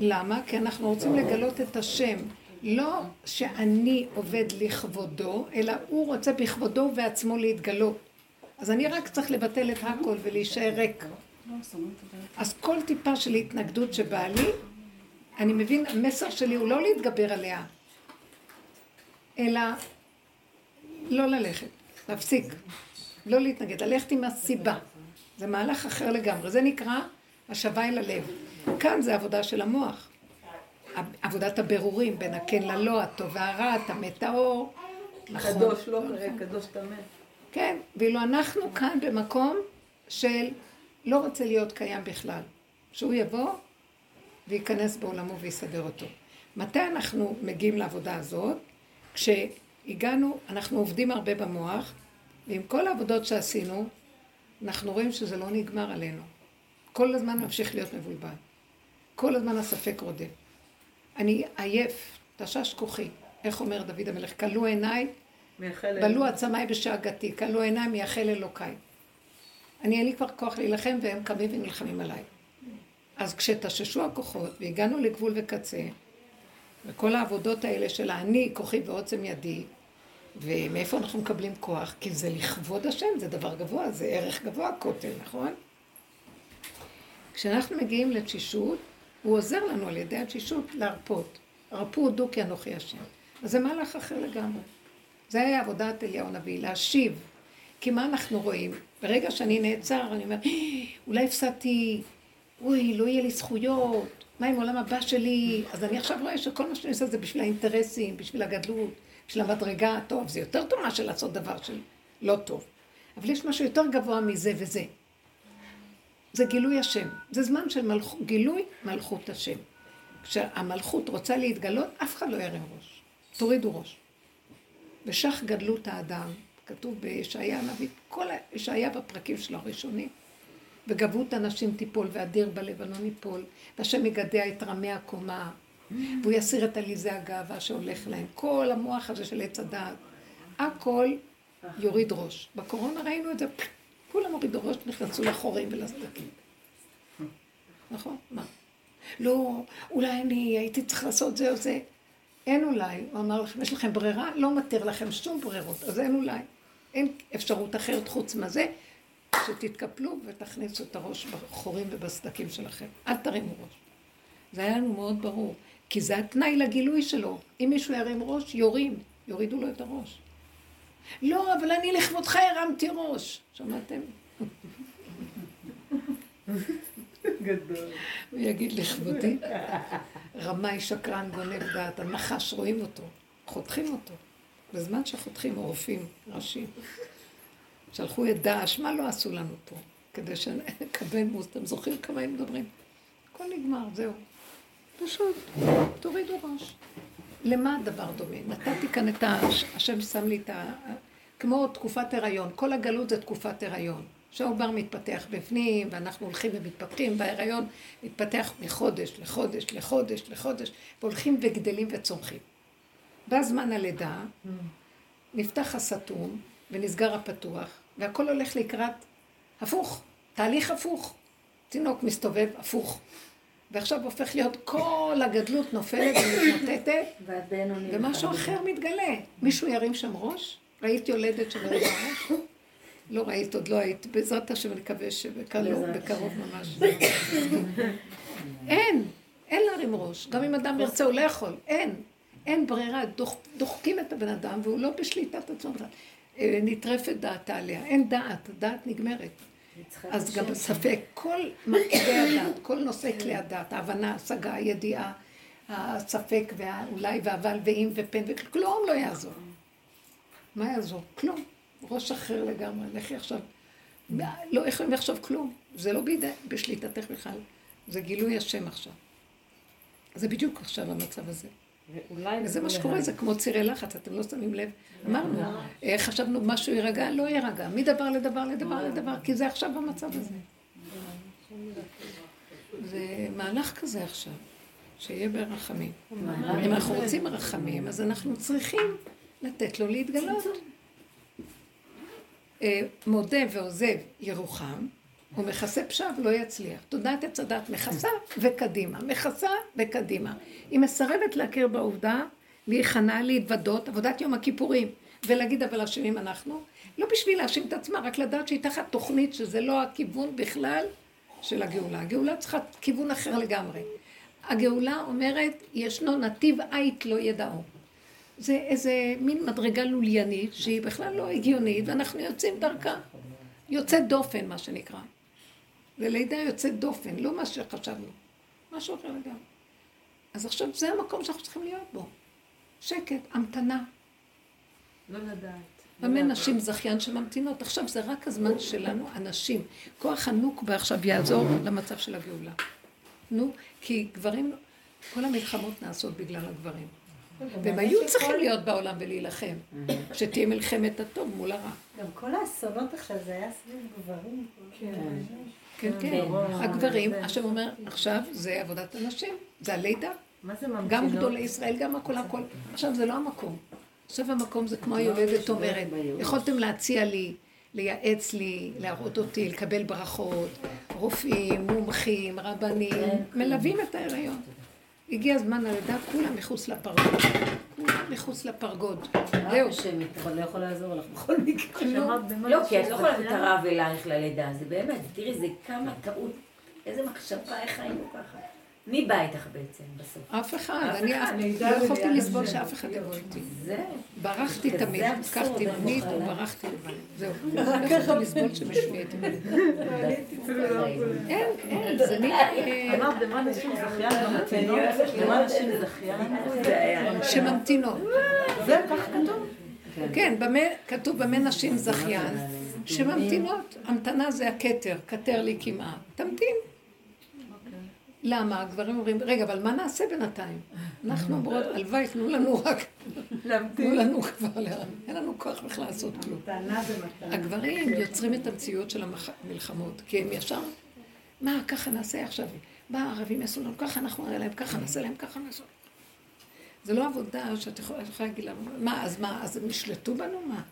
למה? כי אנחנו רוצים לגלות את השם. לא שאני עובד לכבודו, אלא הוא רוצה בכבודו ובעצמו להתגלות. אז אני רק צריך לבטל את הכל ולהישאר ריק. אז כל טיפה של התנגדות שבאה לי, אני מבין, המסר שלי הוא לא להתגבר עליה, אלא לא ללכת, להפסיק, לא להתנגד, ללכת עם הסיבה. זה מהלך אחר לגמרי, זה נקרא השבה אל הלב. כאן זה עבודה של המוח. עבודת הבירורים בין הכן ללא, הטוב והרע, הטמא טהור. נכון. קדוש לא קדוש טמא. כן, ואילו אנחנו כאן במקום של לא רוצה להיות קיים בכלל. שהוא יבוא וייכנס בעולמו ויסדר אותו. מתי אנחנו מגיעים לעבודה הזאת? כשהגענו, אנחנו עובדים הרבה במוח, ועם כל העבודות שעשינו, אנחנו רואים שזה לא נגמר עלינו. כל הזמן ממשיך להיות מבולבל. כל הזמן הספק רודף. אני עייף, תשש כוחי. איך אומר דוד המלך? כלו עיניי, בלו עצמיי בשאגתי, כלו עיניי מייחל אלוקיי. אני אין לי כבר כוח להילחם והם קמים ונלחמים עליי. אז כשתששו הכוחות והגענו לגבול וקצה, וכל העבודות האלה של האני, כוחי ועוצם ידי, ומאיפה אנחנו מקבלים כוח? כי זה לכבוד השם, זה דבר גבוה, זה ערך גבוה, כותל, נכון? כשאנחנו מגיעים לתשישות, הוא עוזר לנו על ידי התשישות להרפות. הרפו הודו כי אנוכי השם. אז זה מהלך אחר לגמרי. זה היה עבודת אליהו הנביא, להשיב. כי מה אנחנו רואים? ברגע שאני נעצר, אני אומר, "אה, אולי הפסדתי, אוי, לא יהיה לי זכויות, מה עם עולם הבא שלי? אז אני עכשיו רואה שכל מה שאני עושה זה בשביל האינטרסים, בשביל הגדלות, בשביל המדרגה, טוב, זה יותר טוב מאשר לעשות דבר של לא טוב. אבל יש משהו יותר גבוה מזה וזה. זה גילוי השם. זה זמן של מלכ... גילוי מלכות השם. כשהמלכות רוצה להתגלות, אף אחד לא ירים ראש. תורידו ראש. ושך גדלות האדם, כתוב בישעיה הנביא, כל ישעיה בפרקים שלו הראשונים. וגבות הנשים תיפול, ואדיר בלבנון ייפול, והשם יגדע את רמי הקומה, והוא יסיר את עליזי הגאווה שהולך להם. כל המוח הזה של עץ הדעת, הכל יוריד ראש. בקורונה ראינו את זה, כולם הורידו ראש, נכנסו לחורים ולסדקים. נכון? מה? לא, אולי אני הייתי צריך לעשות זה או זה. אין אולי, הוא אמר לכם, יש לכם ברירה? לא מתיר לכם שום ברירות, אז אין אולי. אין אפשרות אחרת חוץ מזה, שתתקפלו ותכניסו את הראש בחורים ובסדקים שלכם. אל תרימו ראש. זה היה לנו מאוד ברור, כי זה התנאי לגילוי שלו. אם מישהו ירים ראש, יורים, יורידו לו את הראש. לא, אבל אני לכבודך הרמתי ראש. שמעתם? גדול. הוא יגיד לכבודי, רמאי, שקרן, גונב דעת, הנחש, רואים אותו, חותכים אותו. בזמן שחותכים עורפים ראשים. שלחו את דאעש, מה לא עשו לנו פה? כדי שנקבל מוס, אתם זוכרים כמה הם מדברים? הכל נגמר, זהו. פשוט, תורידו ראש. למה הדבר דומה? נתתי כאן את ה... השם שם לי את ה... כמו תקופת הריון, כל הגלות זה תקופת הריון. שהעובר מתפתח בפנים, ואנחנו הולכים ומתפתחים, וההיריון מתפתח מחודש לחודש לחודש לחודש, והולכים וגדלים וצומחים. בא זמן הלידה, נפתח הסתום ונסגר הפתוח, והכל הולך לקראת הפוך, תהליך הפוך. תינוק מסתובב הפוך. ועכשיו הופך להיות כל הגדלות נופלת ומתמוטטת, ומשהו אחר מתגלה. מישהו ירים שם ראש? ראית יולדת שמרים ראש? לא ראית, עוד לא היית. בעזרת השם נקווה שבקרוב ממש. אין, אין להרים ראש. גם אם אדם ירצה, הוא לא יכול. אין. אין ברירה. דוחקים את הבן אדם, והוא לא בשליטת עצמו בכלל. אה, נטרפת דעתה עליה. אין דעת, הדעת נגמרת. אז גם ספק, כל מרכיבי הדעת, כל נושא כלי הדעת, ההבנה, ההשגה, הידיעה, הספק והאולי והאבל ואם ופן וכלום לא יעזור. מה יעזור? כלום. ראש אחר לגמרי, לכי עכשיו. לא יכולים לחשוב כלום. זה לא בידי, בשליטתך בכלל. זה גילוי השם עכשיו. זה בדיוק עכשיו המצב הזה. וזה מה שקורה, זה כמו צירי לחץ, אתם לא שמים לב. אמרנו, אה, חשבנו משהו יירגע, לא יירגע. מדבר לדבר לדבר לדבר, כי זה עכשיו במצב הזה. זה מהלך כזה עכשיו, שיהיה ברחמים. אם אנחנו רוצים רחמים, אז אנחנו צריכים לתת לו להתגלות. אה, מודה ועוזב ירוחם, הוא מכסה פשע ולא יצליח. תודעת עץ הדת מכסה וקדימה, מכסה וקדימה. היא מסרבת להכיר בעובדה, להיכנע, להתוודות, עבודת יום הכיפורים, ולהגיד אבל אשמים אנחנו, לא בשביל להאשים את עצמה, רק לדעת שהיא תחת תוכנית שזה לא הכיוון בכלל של הגאולה. הגאולה צריכה כיוון אחר לגמרי. הגאולה אומרת, ישנו נתיב עית לא ידעו. זה איזה מין מדרגה לוליינית שהיא בכלל לא הגיונית, ואנחנו יוצאים דרכה. יוצאת דופן, מה שנקרא. זה לידה יוצאת דופן, לא מה שחשבנו. משהו אחר לגמרי. אז עכשיו זה המקום שאנחנו צריכים להיות בו. שקט, המתנה. לא לדעת. הרבה נשים זכיין שממתינות. עכשיו זה רק הזמן שלנו, הנשים. כוח הנוקבה עכשיו יעזור למצב של הגאולה. נו, כי גברים, כל המלחמות נעשות בגלל הגברים. והם היו צריכים להיות בעולם ולהילחם, שתהיה מלחמת הטוב מול הרע. גם כל האסונות עכשיו זה היה סביב גברים. כן, כן. כן. הגברים, השם אומר, עכשיו זה עבודת הנשים, זה הלידה. מה זה ממתינות? גם גדולי ישראל, גם הכל הכל. עכשיו זה לא המקום. עכשיו המקום זה כמו היולדת אומרת, יכולתם להציע לי, לייעץ לי, להראות אותי, לקבל ברכות, רופאים, מומחים, רבנים, מלווים את ההיריון. הגיע הזמן הלידה, כולם מחוץ לפרגוד. כולם מחוץ לפרגוד. זהו. אבל לא יכול לעזור לך בכל מקרה. לא, כי את לא יכולה לתת הרב אלייך ללידה, זה באמת, תראי, זה כמה טעות, איזה מחשבה, איך היינו ככה. מי בא איתך בעצם בסוף? אף אחד, אני לא יכולתי לסבול שאף אחד יבוא איתי. זהו. ברחתי תמיד, לקחתי מונית וברחתי לבד. זהו. לא יכולתי לסבול שמישהו יהיה איתי. אין, אין, זה נראה... אמרת, במה נשים זכיין ממתינות? במה נשים זכיין? שממתינות. זה כך כתוב. כן, כתוב במה נשים זכיין, שממתינות. המתנה זה הכתר, כתר לי קמעה. תמתין. למה? הגברים אומרים, רגע, אבל מה נעשה בינתיים? אנחנו אומרות, הלוואי, תנו לנו רק, תנו לנו כבר, אין לנו כוח בכלל לעשות כלום. הגברים יוצרים את המציאות של המלחמות, כי הם ישר, מה, ככה נעשה עכשיו? מה, הערבים יעשו לנו ככה, אנחנו נראה להם ככה, נעשה להם ככה, נעשה. זה לא עבודה שאת יכולה להגיד להם, מה, אז מה, אז הם ישלטו בנו? מה?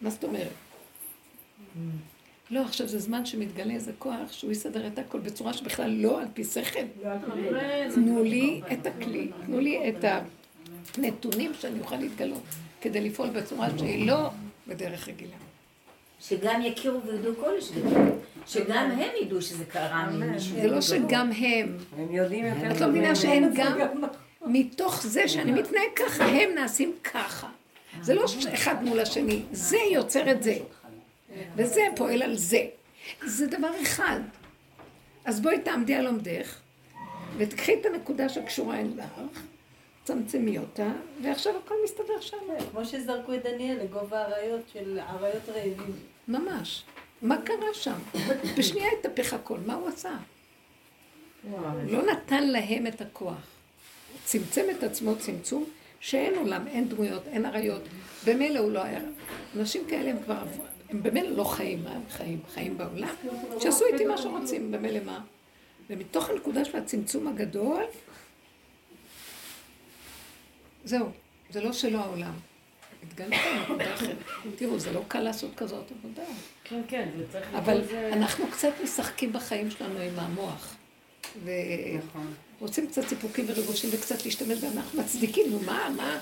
מה זאת אומרת? לא, עכשיו זה זמן שמתגלה איזה כוח שהוא יסדר את הכל בצורה שבכלל לא על פי שכל. תנו לי את הכלי, תנו לי את הנתונים שאני אוכל להתגלות, כדי לפעול בצורה שהיא לא בדרך רגילה. שגם יכירו וידעו כל שגם הם ידעו שזה קרה ממישהו. זה לא שגם הם. הם יודעים יותר. את לא מבינה שהם גם, מתוך זה שאני מתנהג ככה, הם נעשים ככה. זה לא אחד מול השני, זה יוצר את זה. וזה פועל על זה. זה דבר אחד. אז בואי תעמדי על עומדך, ותקחי את הנקודה שקשורה אלייך, צמצמי אותה, ועכשיו הכל מסתדר שם. כמו שזרקו את דניאל לגובה האריות של אריות רעבים. ממש. מה קרה שם? בשנייה התהפך הכל, מה הוא עשה? לא נתן להם את הכוח. צמצם את עצמו צמצום שאין עולם, אין דמויות, אין אריות. במילא הוא לא היה... אנשים כאלה הם כבר עברו, הם במילא לא חיים, מה הם חיים? חיים בעולם? שיעשו איתי מה שרוצים, במילא מה? ומתוך הנקודה של הצמצום הגדול, זהו, זה לא שלא העולם. התגלת לנקודה אחרת. תראו, זה לא קל לעשות כזאת עבודה. כן, כן, זה צריך אבל אנחנו קצת משחקים בחיים שלנו עם המוח. ורוצים קצת סיפוקים וריגושים וקצת להשתמש בהם, אנחנו מצדיקים, נו מה, מה,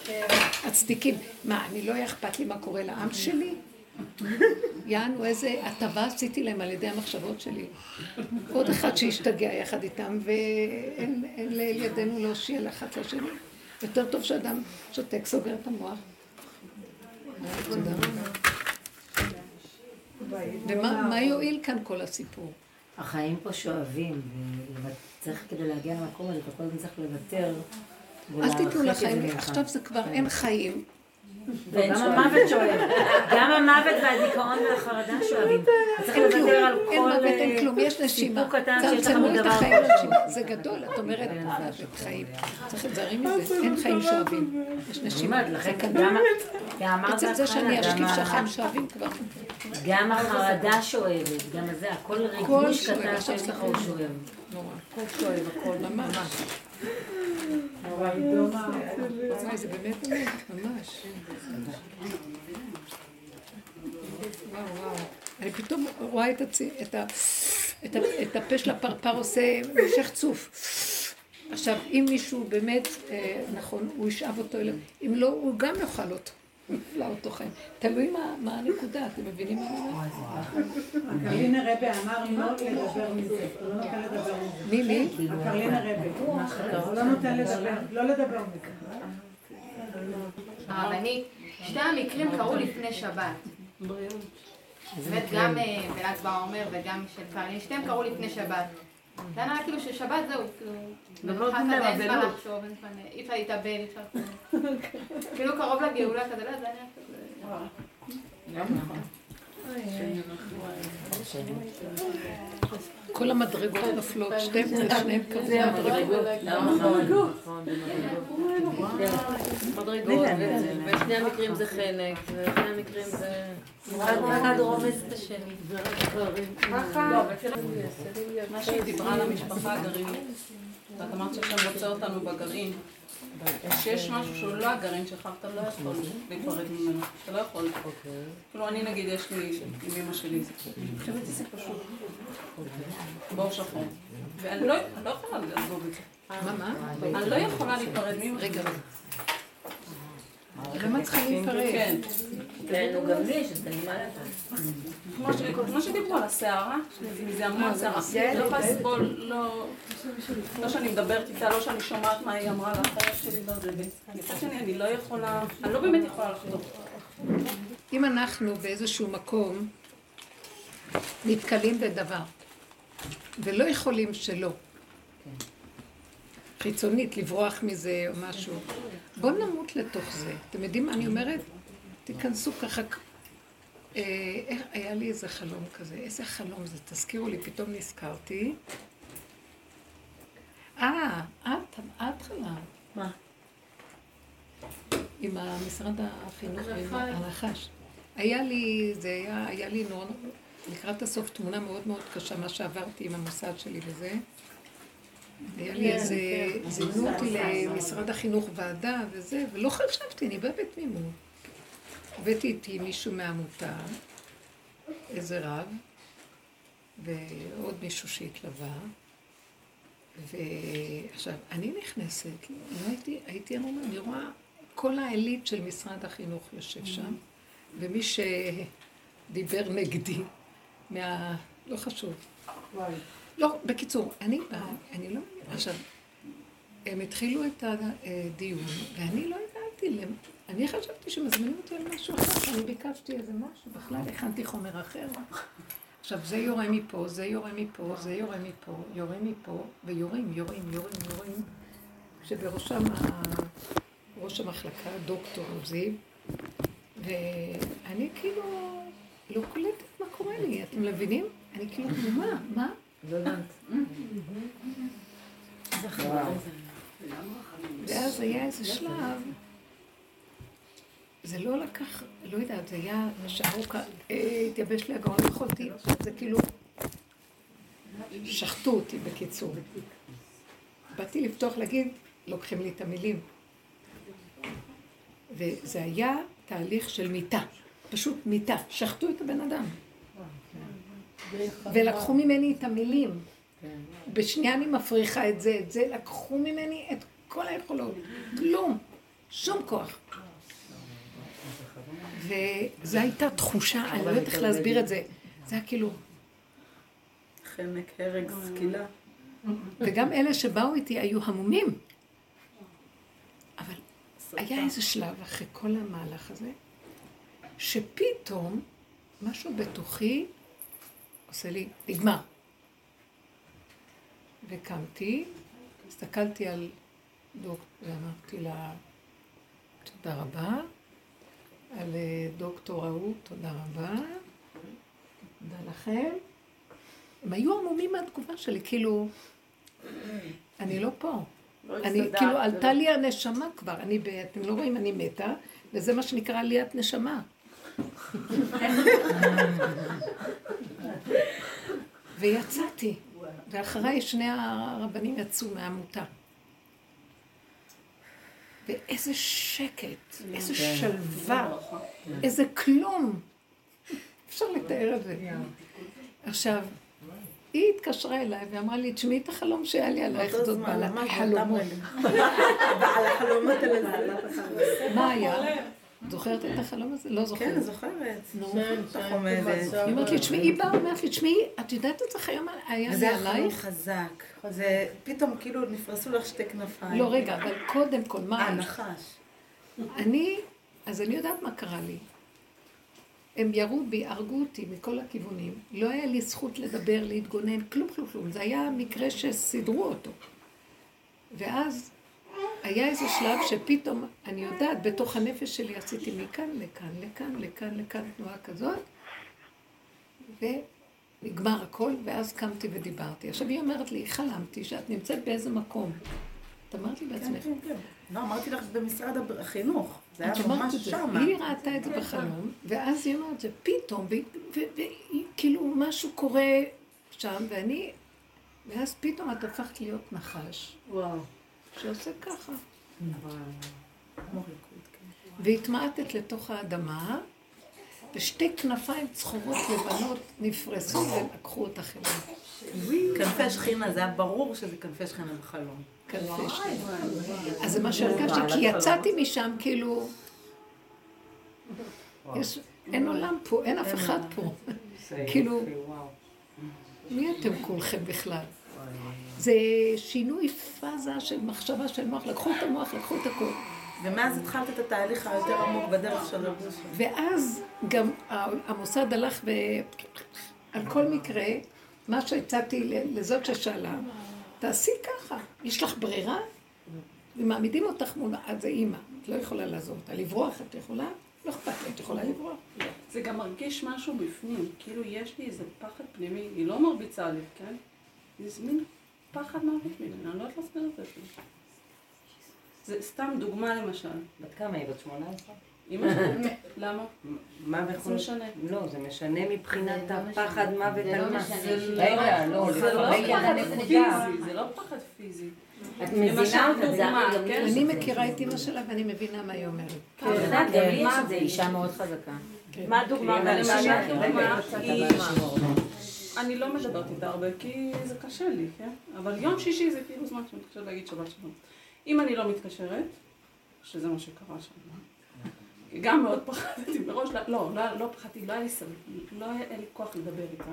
מצדיקים. מה, אני לא אכפת לי מה קורה לעם שלי? יענו, איזה הטבה עשיתי להם על ידי המחשבות שלי. עוד אחד שהשתגע יחד איתם, ואין אין לאל ידינו להושיע לאחת לשני. יותר טוב שאדם שותק, סוגר את המוח. תודה רבה. ומה מה יועיל כאן כל הסיפור? החיים פה שואבים, וצריך כדי להגיע למקום הזה, אתה כל הזמן צריך לוותר. אל תיתנו לחיים. עכשיו זה כבר אין חיים. גם המוות שואב. גם המוות והדיכאון והחרדה שואבים. אתה צריך אין לוותר על אין כל מוות, אה, אין כלום, יש נשימה. צמצמו את החיים. לנשימה. זה גדול, את אומרת, מוות חיים. צריך להיזהרי מזה, אין חיים שואבים. יש נשימה. זה אמרת עצם זה שאני אשקיף שהחיים שואבים כבר. גם החרדה שואבת, גם זה, הכל ריגוש קטן שיש לך. הוא שואב. נורא. הכל שואב, הכל. ממש. אני פתאום רואה את הפה של הפרפר עושה משך צוף. עכשיו, אם מישהו באמת, אה, נכון, הוא ישאב אותו אליו, אם לא, הוא גם יאכל אותו. לא אותו חיים. תלוי מה, מה הנקודה, אתם מבינים מה אני אומרת? הקרלינה רבה אמר לא לדבר מזה, לא נותן לדבר מזה. מי, מי? הקרלינה רבה, הוא לא נותן לדבר, לא לדבר מזה. הרבנית, שתי המקרים קרו לפני שבת. באמת גם אה, בל"ג בעומר וגם של קרלין, שתיהם קרו לפני שבת. זה היה נראה כאילו ששבת זהו, כאילו, גם לא מרחק נותנים כזה, להם אבלות. אי אפשר להתאבל, אי אפשר... כאילו קרוב לגאולה כזה, לא, זה היה נראה כזה... כל המדרגות נופלות, שתיהם שניהם כזה זה מדרגות. המדרגות. מדרגות, ושני המקרים זה חנק, ושני המקרים זה... אחד רומז את השני. מה שהיא דיברה על המשפחה הגרעינית, ואת אמרת שהשם רוצה אותנו בגרעין. כשיש משהו שהוא לא הגרעין שלך, אתה לא יכול להיפרד ממנו. אתה לא יכול. כאילו אני נגיד, יש לי עם אמא שלי, מבחינתי זה פשוט. בור שחור. ואני לא לא יכולה לעזוב את זה. מה, מה? אני לא יכולה להיפרד שלי. רגע, רגע. למה צריכה להיפרד? כמו שדיברו על הסערה, יש לי מזה המון סערה. אני לא יכולה לסבול, לא... לא שאני מדברת איתה, לא שאני שומעת מה היא אמרה לאחרת שלי, לא זה. מצד שני, אני לא יכולה, אני לא באמת יכולה לחתוך. אם אנחנו באיזשהו מקום נתקלים בדבר ולא יכולים שלא, חיצונית לברוח מזה או משהו, בואו נמות לתוך זה. אתם יודעים מה אני אומרת? תיכנסו ככה. אה, איך, היה לי איזה חלום כזה, איזה חלום זה, תזכירו לי, פתאום נזכרתי. אה, את, את חלמת. מה? עם המשרד החינוך, עם הנחש. היה לי, זה היה, היה לי נורא, לקראת הסוף תמונה מאוד מאוד קשה, מה שעברתי עם המוסד שלי וזה. היה לי איזה, זימנו אותי למשרד החינוך ועדה וזה, ולא חשבתי, אני באה בתמימות. הבאתי איתי מישהו מהעמותה, איזה רב, ועוד מישהו שהתלווה. ועכשיו, אני נכנסת, לא הייתי, הייתי אמורה, אני רואה כל העילית של משרד החינוך יושב שם, ומי שדיבר נגדי, מה... לא חשוב. לא, בקיצור, אני באה, אני לא... עכשיו, הם התחילו את הדיון, ואני לא הבנתי, למ- אני חשבתי שמזמינים אותי על משהו אחר, אני ביקשתי איזה משהו, בכלל הכנתי חומר אחר. עכשיו זה יורה מפה, זה יורה מפה, זה יורה מפה, יורה מפה, ויורים, יורים, יורים, יורים, שבראשם ראש המחלקה, דוקטור זיו, ואני כאילו לא קולטת מה קורה לי, אתם מבינים? אני כאילו, מה, מה? לא. ואז היה איזה שלב, זה לא לקח, לא יודעת, זה היה שערוק, אה, התייבש לי הגרון, לא יכולתי, זה כאילו, שחטו אותי בקיצור. באתי לפתוח להגיד, לוקחים לי את המילים. וזה היה תהליך של מיתה, פשוט מיתה, שחטו את הבן אדם. ולקחו ממני את המילים. בשנייה אני מפריחה את זה, את זה, לקחו ממני את כל היכולות. כלום, שום כוח. וזו הייתה תחושה, אני לא יודעת איך להסביר את זה. זה היה כאילו, חנק, הרג, סקילה. וגם אלה שבאו איתי היו המומים. אבל היה איזה שלב אחרי כל המהלך הזה, שפתאום משהו בתוכי עושה לי, נגמר. וקמתי, הסתכלתי על דוק, ואמרתי לה, תודה רבה, על אה, דוקטור ההוא, תודה רבה, תודה לכם. הם היו עמומים מהתגובה שלי, כאילו, אני לא פה. לא אני, כאילו. עלתה לי הנשמה כבר, אני, אתם לא רואים, אני מתה, וזה מה שנקרא עליית נשמה. ויצאתי, ואחריי שני הרבנים יצאו מהעמותה. ואיזה שקט, איזה שלווה, איזה כלום. אפשר לתאר את זה. עכשיו, היא התקשרה אליי ואמרה לי, תשמעי את החלום שהיה לי עלייך, זאת בעלת החלומות. מה היה? זוכרת את החלום הזה? לא זוכרת. כן, זוכרת. נו. איך עומדת. היא אומרת לי, תשמעי, היא באה, אומרת לי, תשמעי, את יודעת את זה היום היה וזה לי היה חלום עלייך? חזק. זה פתאום כאילו נפרסו לך שתי כנפיים. לא, רגע, אבל קודם כל, מה אה, היה? נחש. אני, אז אני יודעת מה קרה לי. הם ירו בי, הרגו אותי מכל הכיוונים. לא היה לי זכות לדבר, להתגונן, כלום, כלום, כלום. זה היה מקרה שסידרו אותו. ואז היה איזה שלב שפתאום, אני יודעת, בתוך הנפש שלי עשיתי מכאן לכאן, לכאן, לכאן, לכאן, תנועה כזאת, ונגמר הכל, ואז קמתי ודיברתי. עכשיו היא אומרת לי, חלמתי שאת נמצאת באיזה מקום. את אמרת לי בעצמך. כן, כן. לא, אמרתי לך במשרד החינוך. זה היה ממש. שמה. היא ראתה את זה בחלום, ואז היא אומרת, זה פתאום, וכאילו משהו קורה שם, ואני, ואז פתאום את הפכת להיות נחש, וואו. שעושה ככה. והתמעטת לתוך האדמה, ושתי כנפיים צחורות לבנות נפרסו ולקחו אותך אליי. כנפי שכינה, זה היה ברור שזה כנפי שכינה בחלום. כנפי שכינה. אז זה מה שהרגשתי, כי יצאתי משם כאילו... יש, אין עולם פה, אין אף אחד פה. כאילו, מי אתם כולכם בכלל? זה שינוי פאזה של מחשבה של מוח, לקחו את המוח, לקחו את הכול. ומאז התחלת את התהליך היותר עמוק בדרך של רבוש. ואז גם המוסד הלך ו... על כל מקרה, מה שהצעתי לזאת ששאלה, תעשי ככה, יש לך ברירה? ומעמידים אותך מול, את זה אימא, את לא יכולה לעזור אותה. לברוח את יכולה? לא אכפת לי, את יכולה לברוח? זה גם מרגיש משהו בפנים, כאילו יש לי איזה פחד פנימי, היא לא מרביצה לי, כן? זה מין פחד מוות ממנה, אני לא יודעת להסביר את זה. זה סתם דוגמה למשל. בת כמה היא? בת 18? אמא שלי, למה? מה זה בכל... משנה. לא, זה משנה מבחינת הפחד מוות זה לא על מה. רגע, לא, זה לא לפעמים פחד פיזי. זה לא פחד פיזי. את מבינה אותה, זה כן? אני מכירה את אימא שלה ואני מבינה מה היא אומרת. את יודעת, גם לי יש את זה, אישה מאוד חזקה. מה הדוגמה? למשל למשל, דוגמה היא... היא... אני לא מדברת איתה הרבה כי זה קשה לי, כן? אבל יום שישי זה כאילו זמן שאני מתקשרת להגיד שבת שלום. אם אני לא מתקשרת, שזה מה שקרה שם, גם מאוד פחדתי מראש, לא, לא, לא, לא פחדתי, לא היה לי סביר, לא היה לי כוח לדבר איתה.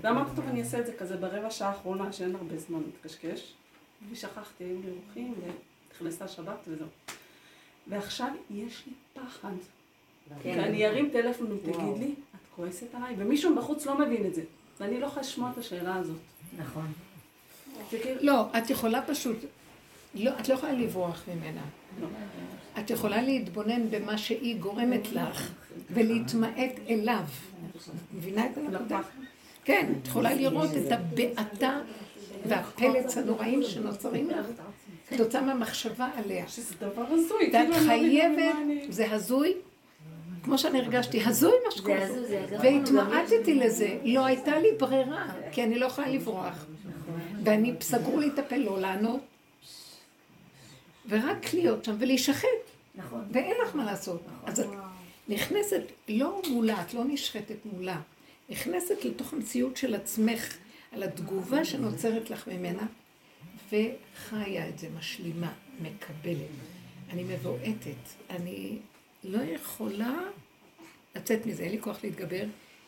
ואמרתי, טוב, אני אעשה את זה כזה ברבע שעה האחרונה, שאין הרבה זמן להתקשקש. ושכחתי, היו לי אורחים, ונכנסה שבת וזהו. ועכשיו יש לי פחד. כי אני ארים טלפון ותגיד לי, את כועסת עליי, ומישהו בחוץ לא מבין את זה. ואני לא יכולה לשמוע את השאלה הזאת. נכון. כאילו... לא, את יכולה פשוט, לא, את לא יכולה לברוח ממנה. את יכולה להתבונן במה שהיא גורמת לך ולהתמעט אליו. מבינה את הנקודה? כן, את יכולה לראות את הבעתה והפלץ הנוראים שנוצרים לך כתוצאה מהמחשבה עליה. שזה דבר הזוי. ואת כאילו, לא חייבת, זה הזוי, כמו שאני הרגשתי, הזוי מה שקורה. והתמעטתי לזה, לא הייתה לי ברירה, כי אני לא יכולה לברוח. ואני, סגרו לי את הפה לא לענות, ורק להיות שם ולהישחט. נכון. ואין לך מה לעשות. אז את נכנסת, לא מולה, את לא נשחטת מולה. נכנסת לתוך המציאות של עצמך, על התגובה שנוצרת לך ממנה, וחיה את זה, משלימה, מקבלת. אני מבועטת, אני לא יכולה לצאת מזה, אין לי כוח להתגבר,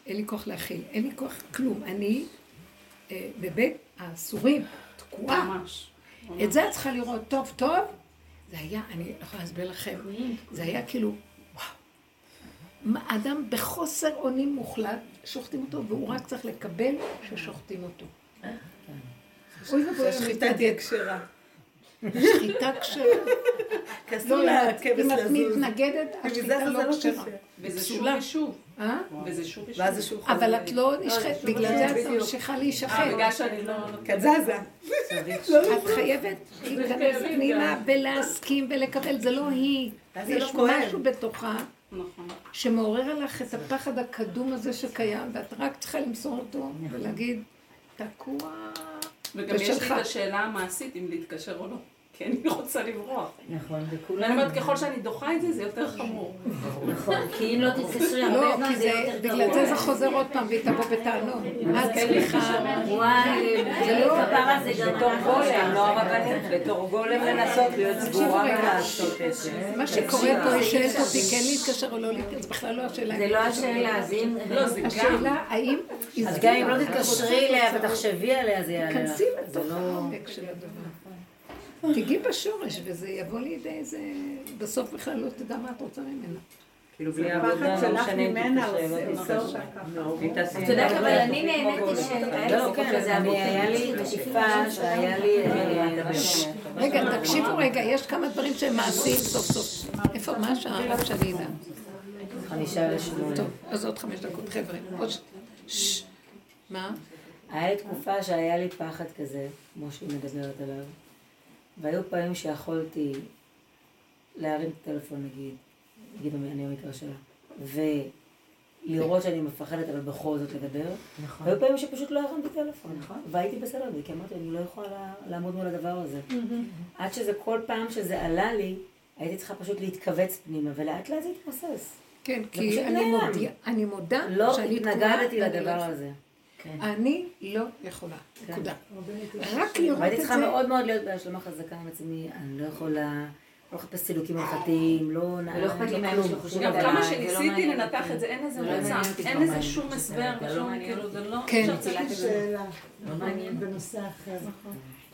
אין לי כוח להכיל, אין לי כוח כלום. אני אה, בבית האסורים, תקועה. ממש. את זה את צריכה לראות טוב טוב. זה היה, אני לא יכולה להסביר לכם, זה היה כאילו, וואו. אדם בחוסר אונים מוחלט, שוחטים אותו, והוא רק צריך לקבל ששוחטים אותו. אוי ואבוי, שהשחיטה תהיה כשרה. שחיטה כשרה. כי אסור לא, אם את- לכבש אם את לזוז. מתנגדת, מזה השחיטה זה לא לא כשרה. קשה. וזה שוב. ושוב. אה? וזה שוב ושוב. ואז זה שוב חוזר. אבל את לא נשחטת, בגלל זה את. ממשיכה אה, להישחט. בגלל שאני לא... כי את זזה. את חייבת להיכנס פנימה ולהסכים ולקבל, זה לא היא. יש לא. משהו בתוכה נכון. שמעורר לך את הפחד הקדום הזה שקיים, ואת רק צריכה למסור אותו ולהגיד, תקוע. וגם יש לי. את השאלה המעשית אם להתקשר או לא. כי אני רוצה לברוח. נכון, ואני וכולם... אומרת, ככל שאני דוחה את זה, זה יותר חמור. נכון, כי אם לא תתקשרי הרבה לא, זמן כי זה זה, יותר בגלל גרוע. זה זה חוזר עוד פעם והיא תבוא בטענות. מה את צריכה? וואי, זה לא כפרה, זה גם... בתור גולם, לא הרבנית, בתור גולם לנסות להיות סגורה. ולעשות את זה. מה שקורה פה, היא שואלת אותי כן להתקשר או לא להתקשר, זה בכלל לא השאלה. זה לא השאלה, זה אם... לא, זה גם. השאלה, האם... אז גם אם לא תתקשרי אליה ותחשבי עליה, זה יעלה לך. כנסי זה לתוך לא... העומק של הדבר. תגיעי בשורש וזה יבוא לידי איזה... בסוף בכלל לא תדע מה את רוצה ממנה. כאילו בלי עבודה, לא משנה אם עושה לא אם תעשי את יודעת, את אבל אני נהניתי גולם. שהיה לי סיפור כזה, אני- היה לי בשאיפה שהיה לי... אה, רגע, תקשיבו רגע, יש כמה דברים שהם מעשיים סוף סוף. איפה, מה השעה? רק שאני אדע. חמישה לשמונה. טוב, אז עוד חמש דקות, חבר'ה. עוד ש... ש- מה? היה לי תקופה שהיה לי פחד כזה, כמו שהיא מדברת עליו, והיו פעמים שיכולתי להרים את הטלפון נגיד, נגיד אני במקרה שלה, ולראות שאני מפחדת אבל בכל זאת לדבר. נכון. והיו פעמים שפשוט לא הרמתי טלפון, והייתי בסדר בזה, כי אמרתי, אני לא יכולה לעמוד מול הדבר הזה. עד שזה כל פעם שזה עלה לי, הייתי צריכה פשוט להתכווץ פנימה, ולאט לאט זה התמוסס. כן, כי אני נעלם. מודיעה, אני מודה לא שאני תקועה. התנגדתי ואני לדבר לא- הזה. אני לא יכולה, כן. נקודה. רק לראות את צריכה זה. מאוד מאוד להיות בהשלמה חזקה עם עצמי, אני לא יכולה, לא לחפש סילוקים הלכתיים, לא נ- ולא אכפת לי מה כלום. גם כמה לא שניסיתי לנתח. את זה, אין לזה זה לא מוצא, אין לזה שום הסבר, לא כאילו, זה לא... כן. יש לי שאלה לא מעניין. בנושא אחר.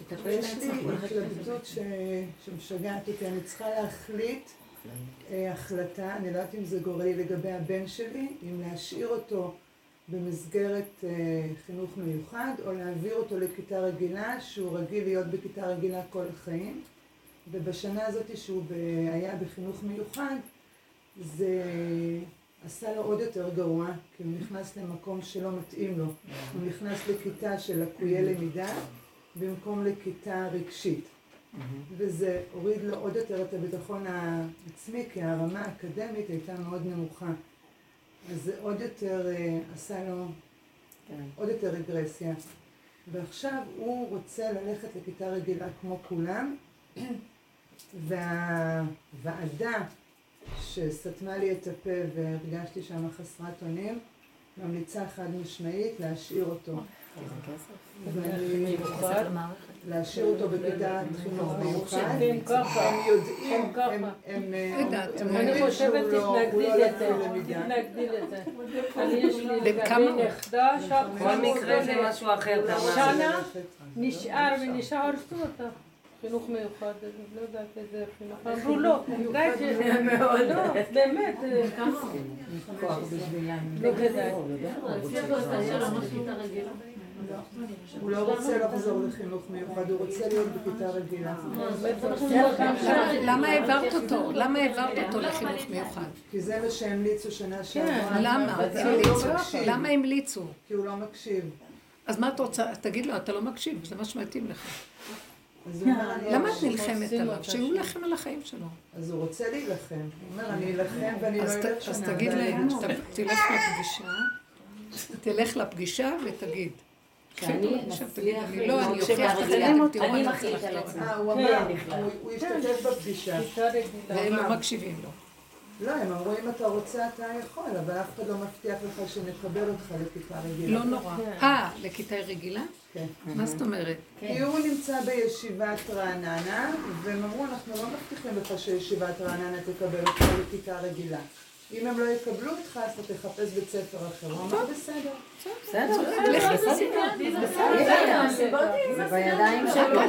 תטפל יש לי. התלבטות שמשגעת אותי, אני צריכה להחליט אה, החלטה, אני לא יודעת אם זה גורלי לגבי הבן שלי, אם להשאיר אותו במסגרת אה, חינוך מיוחד, או להעביר אותו לכיתה רגילה, שהוא רגיל להיות בכיתה רגילה כל החיים. ובשנה הזאת שהוא. היה בחינוך מיוחד, זה עשה לו עוד יותר גרוע, כי הוא נכנס למקום שלא מתאים לו. הוא נכנס לכיתה של לקויי למידה, במקום לכיתה רגשית. וזה הוריד לו עוד יותר את הביטחון העצמי, כי הרמה האקדמית הייתה מאוד נמוכה. אז זה עוד יותר אה, עשה לו כן. עוד יותר רגרסיה. ועכשיו הוא רוצה ללכת לכיתה רגילה כמו כולם, והוועדה שסתמה לי את הפה והרגשתי שם חסרת אונים, ממליצה חד משמעית להשאיר אותו. ואני- להשאיר אותו בכיתת חינוך מיוחד. הם יודעים. הם- הם אבל- יודעים אני חושבת שהוא לא- הוא תתנגדי לא לזה, לקוי למידה. תתנגדי לזה. אני יש לי בן לגבי כמה הוא? נכדה כל מקרה זה משהו אחר. שנה נשאר ונשאר הרסו אותה. חינוך מיוחד, אני לא יודעת איזה חינוך. אמרו לא, די ש... מאוד. לא, באמת. אה, לא כדאי. הוא לא רוצה לחזור לחינוך מיוחד, הוא רוצה להיות בכיתה רגילה. למה- העברת אותו? למה העברת אותו לחינוך מיוחד? כי זה מה שהמליצו שנה שעברה. למה? לא. למה המליצו? כי הוא לא מקשיב. אז מה את רוצה? תגיד לו, אתה לא מקשיב, זה מה שמתאים לך. למה את אקשיב. נלחמת עליו? שהוא יילחם על החיים שלו. אז הוא רוצה להילחם. הוא אומר, אני אלחם ואני לא אלך שנה. אז תגיד הבאה." להם, ת- תלך לפגישה, תלך לפגישה ותגיד. שאני עכשיו מצליח לא, ללמוד לכם, רגילה. אתם תראו, אני מחליט על. עצמי. אה, הוא כן, אמר. הוא- הוא השתתף בפגישה. והם לא מקשיבים לו. לא, הם אמרו, אם אתה רוצה, אתה יכול, אבל אף אחד לא מבטיח לך שנקבל אותך לכיתה רגילה. לא נורא. אה, לכיתה רגילה? כן. מה זאת אומרת? כי הוא נמצא בישיבת רעננה, והם אמרו, אנחנו לא מבטיחים לך שישיבת רעננה תקבל אותך לכיתה רגילה. אם הם לא יקבלו אותך, אז אתה תחפש בית ספר אחר. הוא אמר, בסדר. זה בידיים שלו.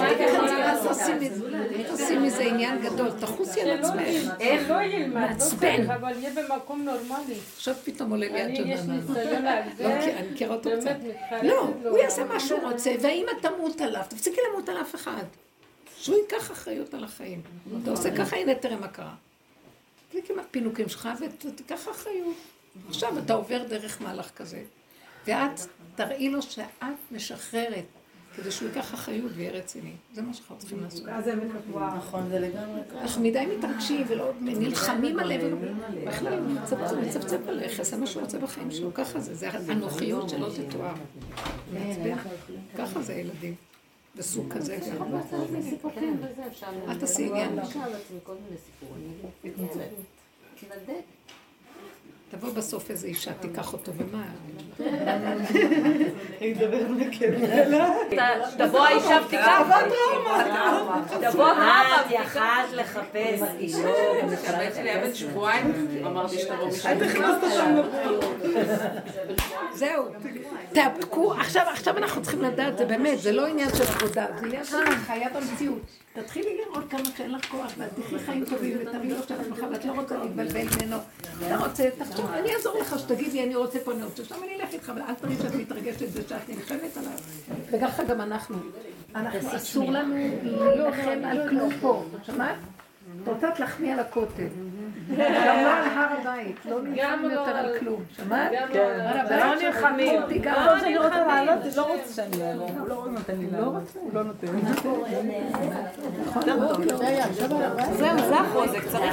תעשי מזה- עניין גדול, תחוסי על עצמך. איך? לא לא מעצבן. צריך, אבל יהיה במקום נורמלי. עכשיו פתאום עולה לי הג'ננה. לא, אני מכירה אותו קצת. לא. הוא יעשה מה שהוא רוצה, והאמא תמות עליו. תפסיקי למות על אף אחד. שהוא ייקח אחריות על החיים. אתה עושה ככה, הנה תראה מה קרה. תפסיק עם הפינוקים שלך ותיקח אחריות. עכשיו אתה עובר דרך מהלך כזה, ואת תראי לו שאת משחררת, כדי שהוא ייקח אחריות ויהיה רציני. זה מה שאנחנו צריכים לעשות. אז הם מקבלים. נכון, זה לגמרי אנחנו מדי מתרגשים ולא נלחמים עליהם, ולא- בכלל מצפצף מצפצף עליך, יעשה מה שהוא רוצה בחיים שלו, ככה זה, זה הנוחיות שלא תתואר. מעצבן. ככה זה ילדים. בסוג כזה. גם. אל תעשי עניין. תבוא בסוף איזה אישה, תיקח אותו, ומה? תבוא האישה ותיקח. תבוא את יכלת לחפש אישה. הבן שלי היה בן שבועיים, אמרתי שתבוא מישהו. זהו, תאפקו, עכשיו, עכשיו אנחנו צריכים לדעת, זה באמת, זה לא עניין של עבודה, זה עניין של חיה במציאות. תתחילי לראות כמה שאין לך כוח, ואת תחי חיים טובים, ותראי לו של עצמך, ואת לא רוצה להתבלבל ממנו. אתה רוצה, תחשוב, אני אעזור לך שתגידי, אני רוצה פה, אני רוצה שם, אני אלך איתך, אבל אל תראי שאת מתרגשת ושאת נלחמת עליו. וככה גם אנחנו. אנחנו, אסור לנו להילחם על כלום פה, שמעת? את רוצה תלחמי על הכותל. גם לא על הר הבית, לא נלחם יותר על כלום, שמעת? גם כן. לא- לא נלחמים. גם. לא, שאני רוצה לעלות, לא רוצה שאני אעלה. הוא לא נותן לי לעלות. הוא לא נותן. נכון, זהו, זה החוזק. צריך